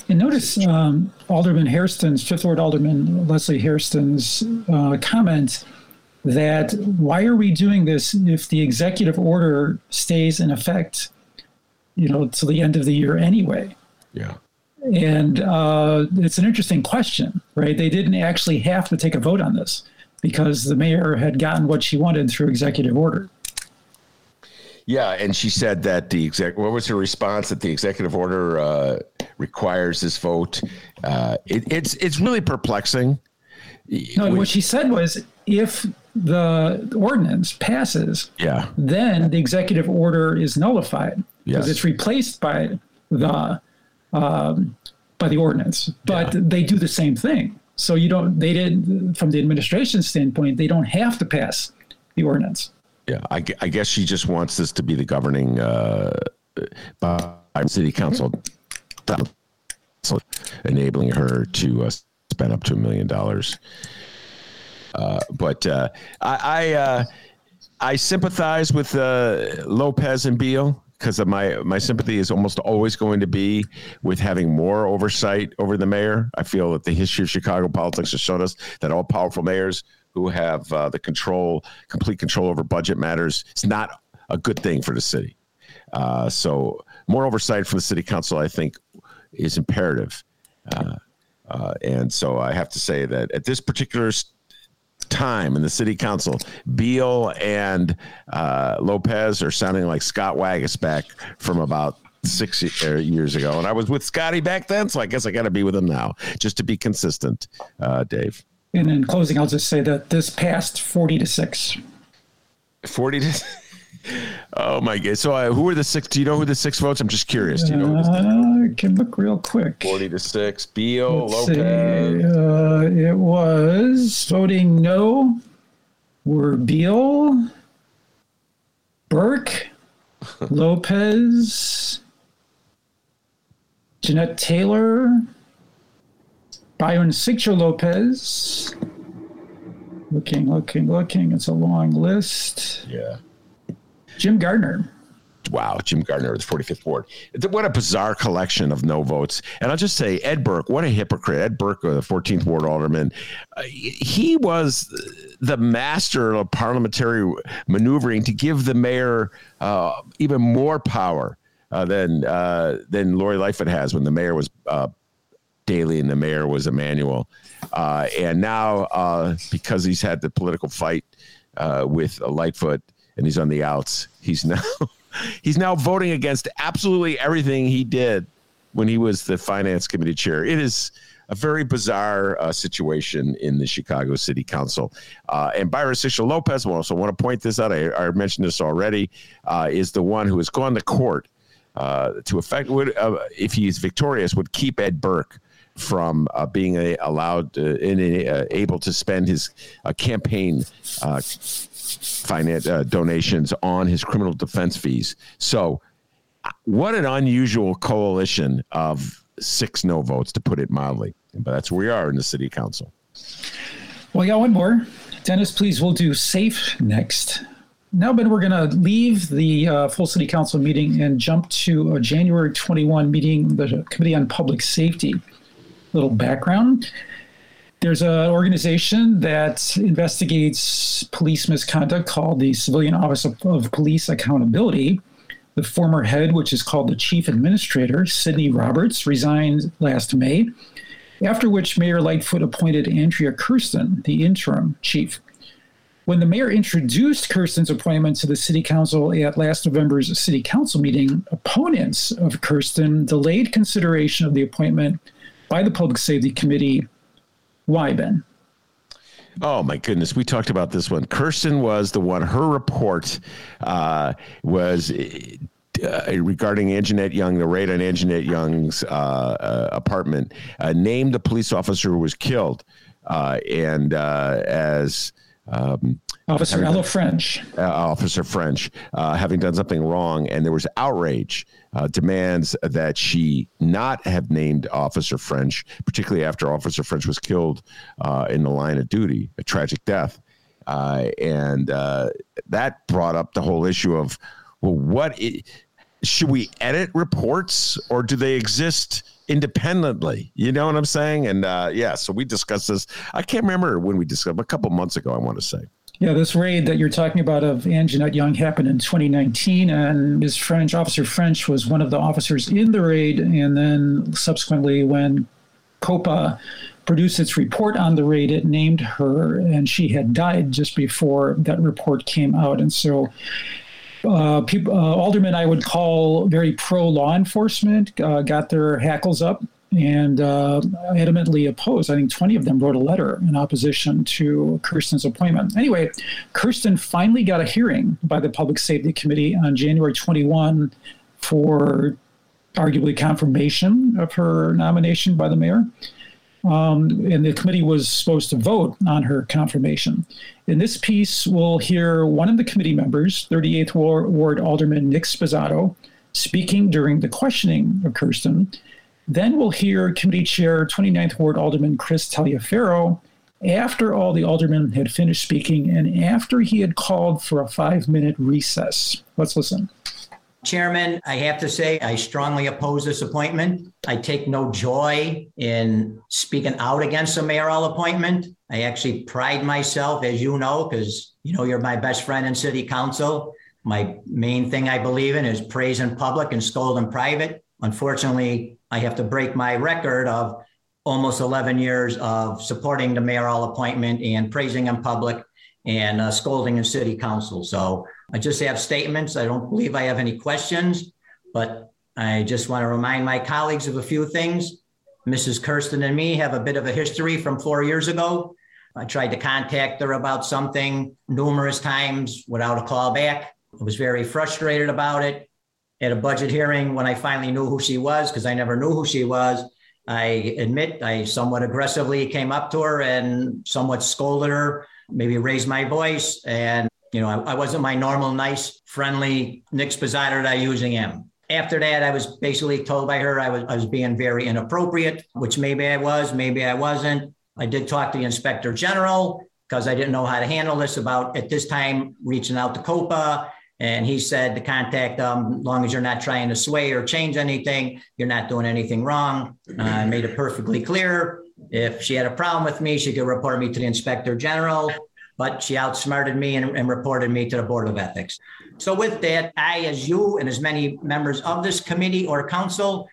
And notice um, Alderman Hairston's, Fifth Ward Alderman Leslie Hairston's uh, comment that why are we doing this if the executive order stays in effect, you know, to the end of the year anyway? Yeah. And uh, it's an interesting question, right? They didn't actually have to take a vote on this because the mayor had gotten what she wanted through executive order. Yeah, and she said that the exec. What was her response? That the executive order uh, requires this vote. Uh, it, it's it's really perplexing. No, what she said was if the ordinance passes, yeah, then the executive order is nullified because Yes. it's replaced by the um, by the ordinance. But they do the same thing. So you don't. They did from the administration standpoint. They don't have to pass the ordinance. Yeah, I, I guess she just wants this to be the governing uh, city council, enabling her to uh, spend up to a million dollars. Uh, but uh, I I, uh, I sympathize with uh, Lopez and Beale because my my sympathy is almost always going to be with having more oversight over the mayor. I feel that the history of Chicago politics has shown us that all powerful mayors who have uh, the control, complete control over budget matters, it's not a good thing for the city. Uh, so more oversight from the city council, I think, is imperative. Uh, uh, and so I have to say that at this particular time in the city council, Beale and uh, Lopez are sounding like Scott Waguespack from about six uh, years ago. And I was with Scotty back then, so I guess I got to be with him now, just to be consistent, Dave. And in closing, I'll just say that this passed forty to six. 40 to. Oh my god! So, uh, who are the six? Do you know who the six votes? I'm just curious. Do you know? Uh, I can look real quick. Forty to six. Beale, Let's see. Lopez. Uh, it was voting no were Beale, Burke, Lopez, Jeanette Taylor, Byron Sigcho Lopez. Looking, looking, looking. It's a long list. Yeah. Jim Gardiner. Wow, Jim Gardiner of the 45th Ward. What a bizarre collection of no votes. And I'll just say, Ed Burke, what a hypocrite. Ed Burke, uh, the 14th Ward Alderman, uh, he was the master of parliamentary maneuvering to give the mayor uh, even more power uh, than uh, than Lori Lightfoot has when the mayor was uh, Daley and the mayor was Emanuel. Uh, and now, uh, because he's had the political fight uh, with Lightfoot and he's on the outs, he's now he's now voting against absolutely everything he did when he was the finance committee chair. It is a very bizarre uh, situation in the Chicago City Council. Uh, and Byron Sigcho-Lopez, I also want to point this out. I, I mentioned this already. Uh, is the one who has gone to court uh, to effect would uh, if he's victorious would keep Ed Burke from uh, being a, allowed uh, and uh, able to spend his uh, campaign uh, finance uh, donations on his criminal defense fees. So, what an unusual coalition of six no votes, to put it mildly. But that's where we are in the city council. Well, I got one more. Dennis, please, we'll do safe next. Now, Ben, we're going to leave the uh, full city council meeting and jump to a January 21 meeting, the Committee on Public Safety. Little background. There's an organization that investigates police misconduct called the Civilian Office of, of Police Accountability. The former head, which is called the Chief Administrator, Sydney Roberts, resigned last May, after which Mayor Lightfoot appointed Andrea Kersten, the interim chief. When the mayor introduced Kersten's appointment to the city council at last November's city council meeting, opponents of Kersten delayed consideration of the appointment by the Public Safety Committee. Why, Ben? Oh my goodness, we talked about this one. Kersten was the one. Her report uh, was uh, regarding Anjanette Young, the raid on Anjanette Young's uh, uh, apartment, uh, named the police officer who was killed, uh, and uh, as um, Officer Ella French. uh, Officer French, uh, having done something wrong, and there was outrage, uh, demands that she not have named Officer French, particularly after Officer French was killed uh, in the line of duty, a tragic death. Uh, and uh, that brought up the whole issue of, well, what should we edit reports or do they exist independently? You know what I'm saying? And uh, yeah, so we discussed this. I can't remember when we discussed a couple months ago. I want to say. Yeah, this raid that you're talking about of Anjanette Young happened in 2019, and Ms. French, Officer French, was one of the officers in the raid. And then subsequently, when COPA produced its report on the raid, it named her, and she had died just before that report came out. And so, uh, people, uh, aldermen I would call very pro law enforcement uh, got their hackles up and uh, adamantly opposed. I think 20 of them wrote a letter in opposition to Kersten's appointment. Anyway, Kersten finally got a hearing by the Public Safety Committee on January 21 for arguably confirmation of her nomination by the mayor. Um, and the committee was supposed to vote on her confirmation. In this piece, we'll hear one of the committee members, 38th Ward, Ward Alderman Nick Sposato, speaking during the questioning of Kersten. Then we'll hear Committee Chair 29th Ward Alderman Chris Taliaferro after all the aldermen had finished speaking and after he had called for a five minute recess. Let's listen. Chairman, I have to say, I strongly oppose this appointment. I take no joy in speaking out against a mayoral appointment. I actually pride myself, as you know, because you know you're my best friend in city council. My main thing I believe in is praise in public and scold in private. Unfortunately, I have to break my record of almost 11 years of supporting the mayoral appointment and praising in public and uh, scolding in city council. So I just have statements. I don't believe I have any questions, but I just want to remind my colleagues of a few things. Mrs. Kersten and me have a bit of a history from four years ago. I tried to contact her about something numerous times without a call back. I was very frustrated about it. At a budget hearing, when I finally knew who she was, because I never knew who she was, I admit I somewhat aggressively came up to her and somewhat scolded her, maybe raised my voice. And, you know, I, I wasn't my normal, nice, friendly Nick Sposato that I usually am. After that, I was basically told by her I was, I was being very inappropriate, which maybe I was, maybe I wasn't. I did talk to the inspector general because I didn't know how to handle this about at this time reaching out to COPA. And he said to contact them, as long as you're not trying to sway or change anything, you're not doing anything wrong. Uh, I made it perfectly clear. If she had a problem with me, she could report me to the inspector general, but she outsmarted me and, and reported me to the Board of Ethics. So with that, I, as you and as many members of this committee or council,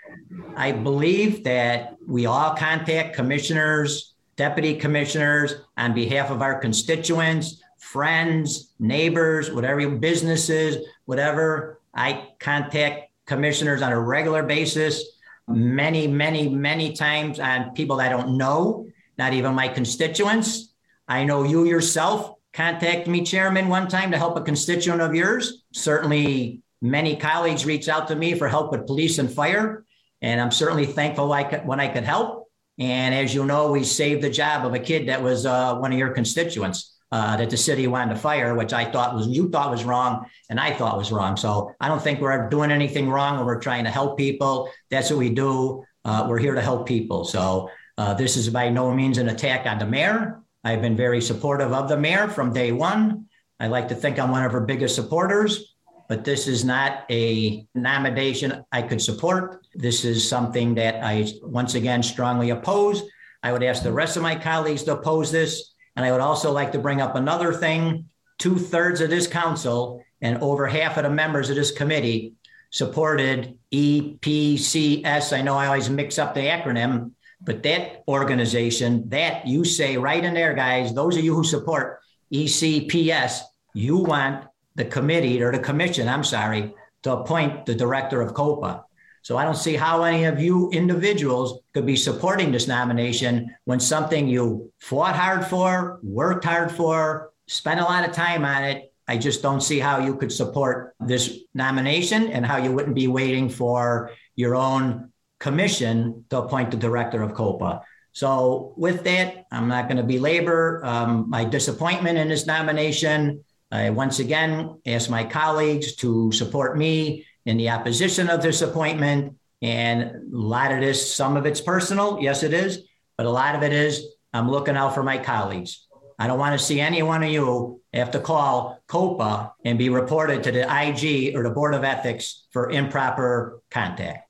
I believe that we all contact commissioners, deputy commissioners on behalf of our constituents, friends, neighbors, whatever businesses, whatever. I contact commissioners on a regular basis, many, many, many times on people I don't know, not even my constituents. I know you yourself contacted me, Chairman, one time to help a constituent of yours. Certainly, many colleagues reach out to me for help with police and fire, and I'm certainly thankful I could, when I could help. And as you know, we saved the job of a kid that was uh, one of your constituents uh, that the city wanted to fire, which I thought was you thought was wrong, and I thought was wrong. So I don't think we're doing anything wrong, and we're trying to help people. That's what we do. Uh, we're here to help people. So uh, this is by no means an attack on the mayor. I've been very supportive of the mayor from day one. I like to think I'm one of her biggest supporters, but this is not a nomination I could support. This is something that I once again strongly oppose. I would ask the rest of my colleagues to oppose this. And I would also like to bring up another thing. Two thirds of this council and over half of the members of this committee supported EPCS. I know I always mix up the acronym, but that organization, that you say right in there, guys, those of you who support ECPS, you want the committee or the commission, I'm sorry, to appoint the director of COPA. So I don't see how any of you individuals could be supporting this nomination when something you fought hard for, worked hard for, spent a lot of time on it, I just don't see how you could support this nomination and how you wouldn't be waiting for your own commission to appoint the director of COPA. So with that, I'm not going to belabor um, my disappointment in this nomination. I once again ask my colleagues to support me in the opposition of this appointment. And a lot of this, some of it's personal, yes, it is, but a lot of it is I'm looking out for my colleagues. I don't want to see any one of you have to call COPA and be reported to the IG or the Board of Ethics for improper contact.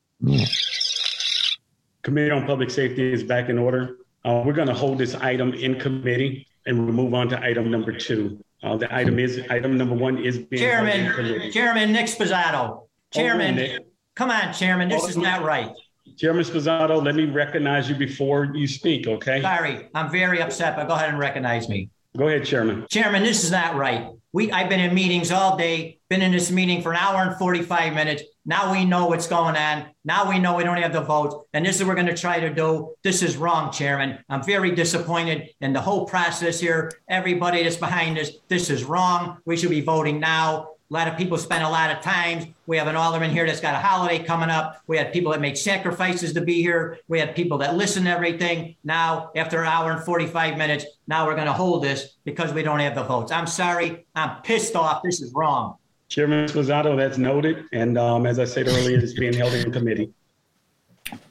Committee on Public Safety is back in order. Uh, we're going to hold this item in committee and we'll move on to item number two. Uh, the item is item number one is being Chairman. Chairman Nick Sposato, Chairman, Nick. come on, Chairman, this is not right. Chairman Sposato, let me recognize you before you speak, okay? Sorry, I'm very upset, but go ahead and recognize me. Go ahead, Chairman. Chairman, this is not right. We, I've been in meetings all day, been in this meeting for an hour and 45 minutes. Now we know what's going on. Now we know we don't have the vote. And this is what we're going to try to do. This is wrong, Chairman. I'm very disappointed in the whole process here. Everybody that's behind this, this is wrong. We should be voting now. A lot of people spend a lot of time. We have an alderman here that's got a holiday coming up. We had people that made sacrifices to be here. We had people that listen to everything. Now, after an hour and 45 minutes, now we're going to hold this because we don't have the votes. I'm sorry. I'm pissed off. This is wrong. Chairman Sposato, that's noted. And um, as I said earlier, it's being held in committee.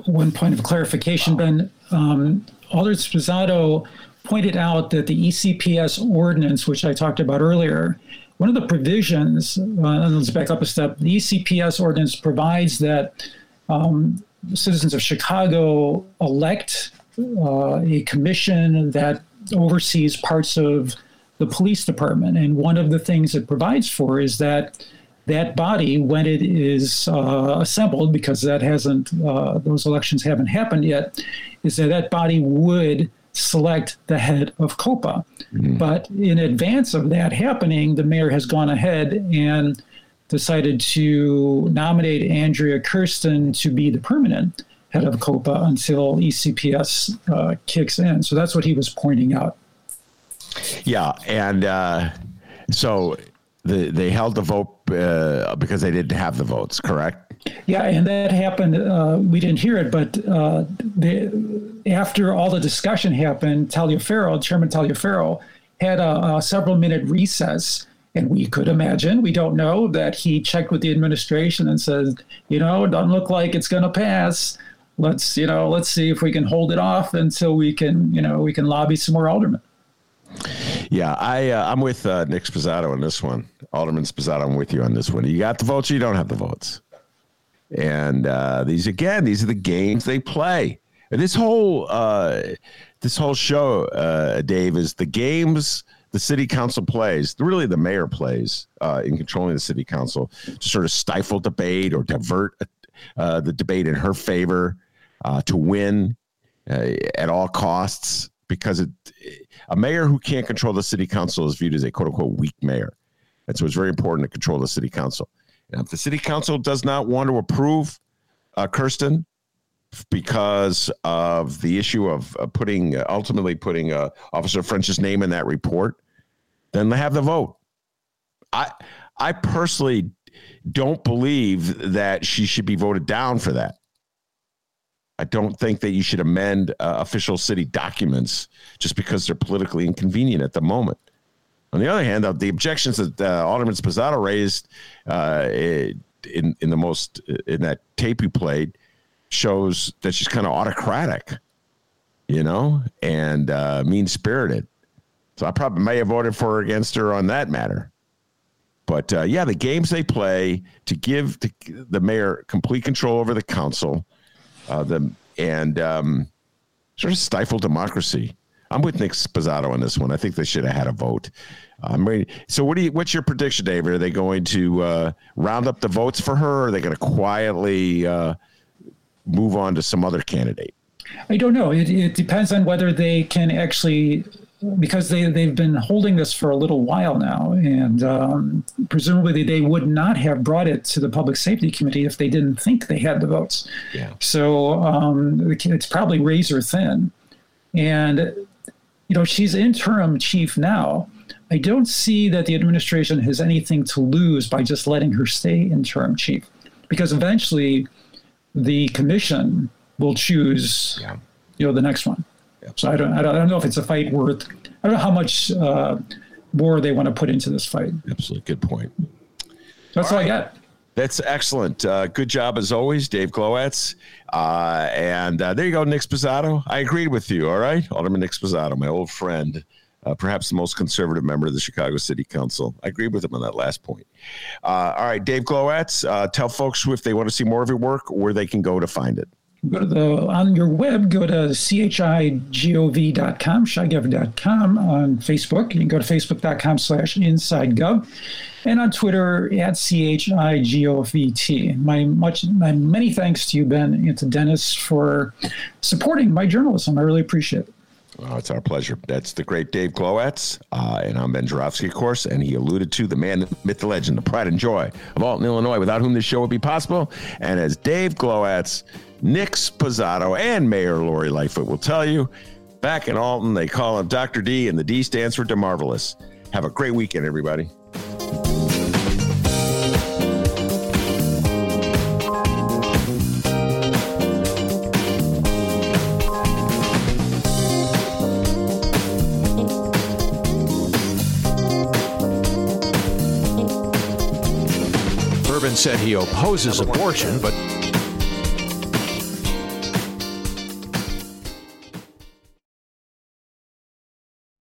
One point of clarification, Ben. Um, Alder Sposato pointed out that the ECPS ordinance, which I talked about earlier, one of the provisions, uh, and let's back up a step, the ECPS ordinance provides that um, citizens of Chicago elect uh, a commission that oversees parts of the police department. And one of the things it provides for is that that body, when it is uh, assembled, because that hasn't, uh, those elections haven't happened yet, is that that body would select the head of COPA. But in advance of that happening, the mayor has gone ahead and decided to nominate Andrea Kersten to be the permanent head of COPA until ECPS uh, kicks in. So that's what he was pointing out. Yeah, and uh, so the, they held the vote uh, because they didn't have the votes, correct? Yeah, and that happened. Uh, we didn't hear it, but uh, after all the discussion happened, Taliaferro, Chairman Taliaferro, had a, a several minute recess. And we could imagine, we don't know, that he checked with the administration and said, you know, it doesn't look like it's going to pass. Let's, you know, let's see if we can hold it off until we can, you know, we can lobby some more aldermen. Yeah, I uh, I'm with uh, Nick Sposato on this one. Alderman Sposato, I'm with you on this one. You got the votes, you don't have the votes. And uh, these again, these are the games they play. And this whole uh, this whole show, uh, Dave, is the games the city council plays. Really, the mayor plays uh, in controlling the city council to sort of stifle debate or divert uh, the debate in her favor uh, to win uh, at all costs. Because it, a mayor who can't control the city council is viewed as a quote unquote weak mayor. And so it's very important to control the city council. And if the city council does not want to approve uh, Kersten because of the issue of uh, putting, uh, ultimately putting uh, Officer French's name in that report, then they have the vote. I, I personally don't believe that she should be voted down for that. I don't think that you should amend uh, official city documents just because they're politically inconvenient at the moment. On the other hand, the objections that uh, Alderman Sposato raised uh, in in the most in that tape you played shows that she's kind of autocratic, you know, and uh, mean spirited. So I probably may have voted for her against her on that matter. But uh, yeah, the games they play to give the, the mayor complete control over the council, uh, the and um, sort of stifle democracy. I'm with Nick Sposato on this one. I think they should have had a vote. I'm ready. So, what do you? What's your prediction, David? Are they going to uh, round up the votes for her? Or are they going to quietly uh, move on to some other candidate? I don't know. It, it depends on whether they can actually, because they, they've been holding this for a little while now, and um, presumably they would not have brought it to the Public Safety Committee if they didn't think they had the votes. Yeah. So um, it's probably razor thin. And, you know, she's interim chief now. I don't see that the administration has anything to lose by just letting her stay interim chief, because eventually the commission will choose, yeah. you know, the next one. So I don't, I don't, I don't know if it's a fight worth. I don't know how much uh, more they want to put into this fight. Absolutely, good point. That's all, all right. I got. That's excellent. Uh, good job as always, Dave Glowacz. Uh, and uh, there you go, Nick Sposato. I agreed with you. All right, Alderman Nick Sposato, my old friend uh, perhaps the most conservative member of the Chicago City Council. I agree with him on that last point. Uh, all right, Dave Glowacz, uh, tell folks if they want to see more of your work where they can go to find it. Go to the on your web. Go to chigov.com, chigov.com on Facebook. You can go to facebook.com slash insidegov, and on Twitter at chigovt. My much my many thanks to you, Ben, and to Dennis for supporting my journalism. I really appreciate it. Oh, it's our pleasure. That's the great Dave Glowacz, uh, and I'm Ben Joravsky, of course, and he alluded to the man, the myth, the legend, the pride and joy of Alton, Illinois, without whom this show would be possible. And as Dave Glowacz, Nick Sposato, and Mayor Lori Lightfoot will tell you, back in Alton, they call him Dr. D, and the D stands for DeMarvelous. Have a great weekend, everybody. said he opposes abortion, but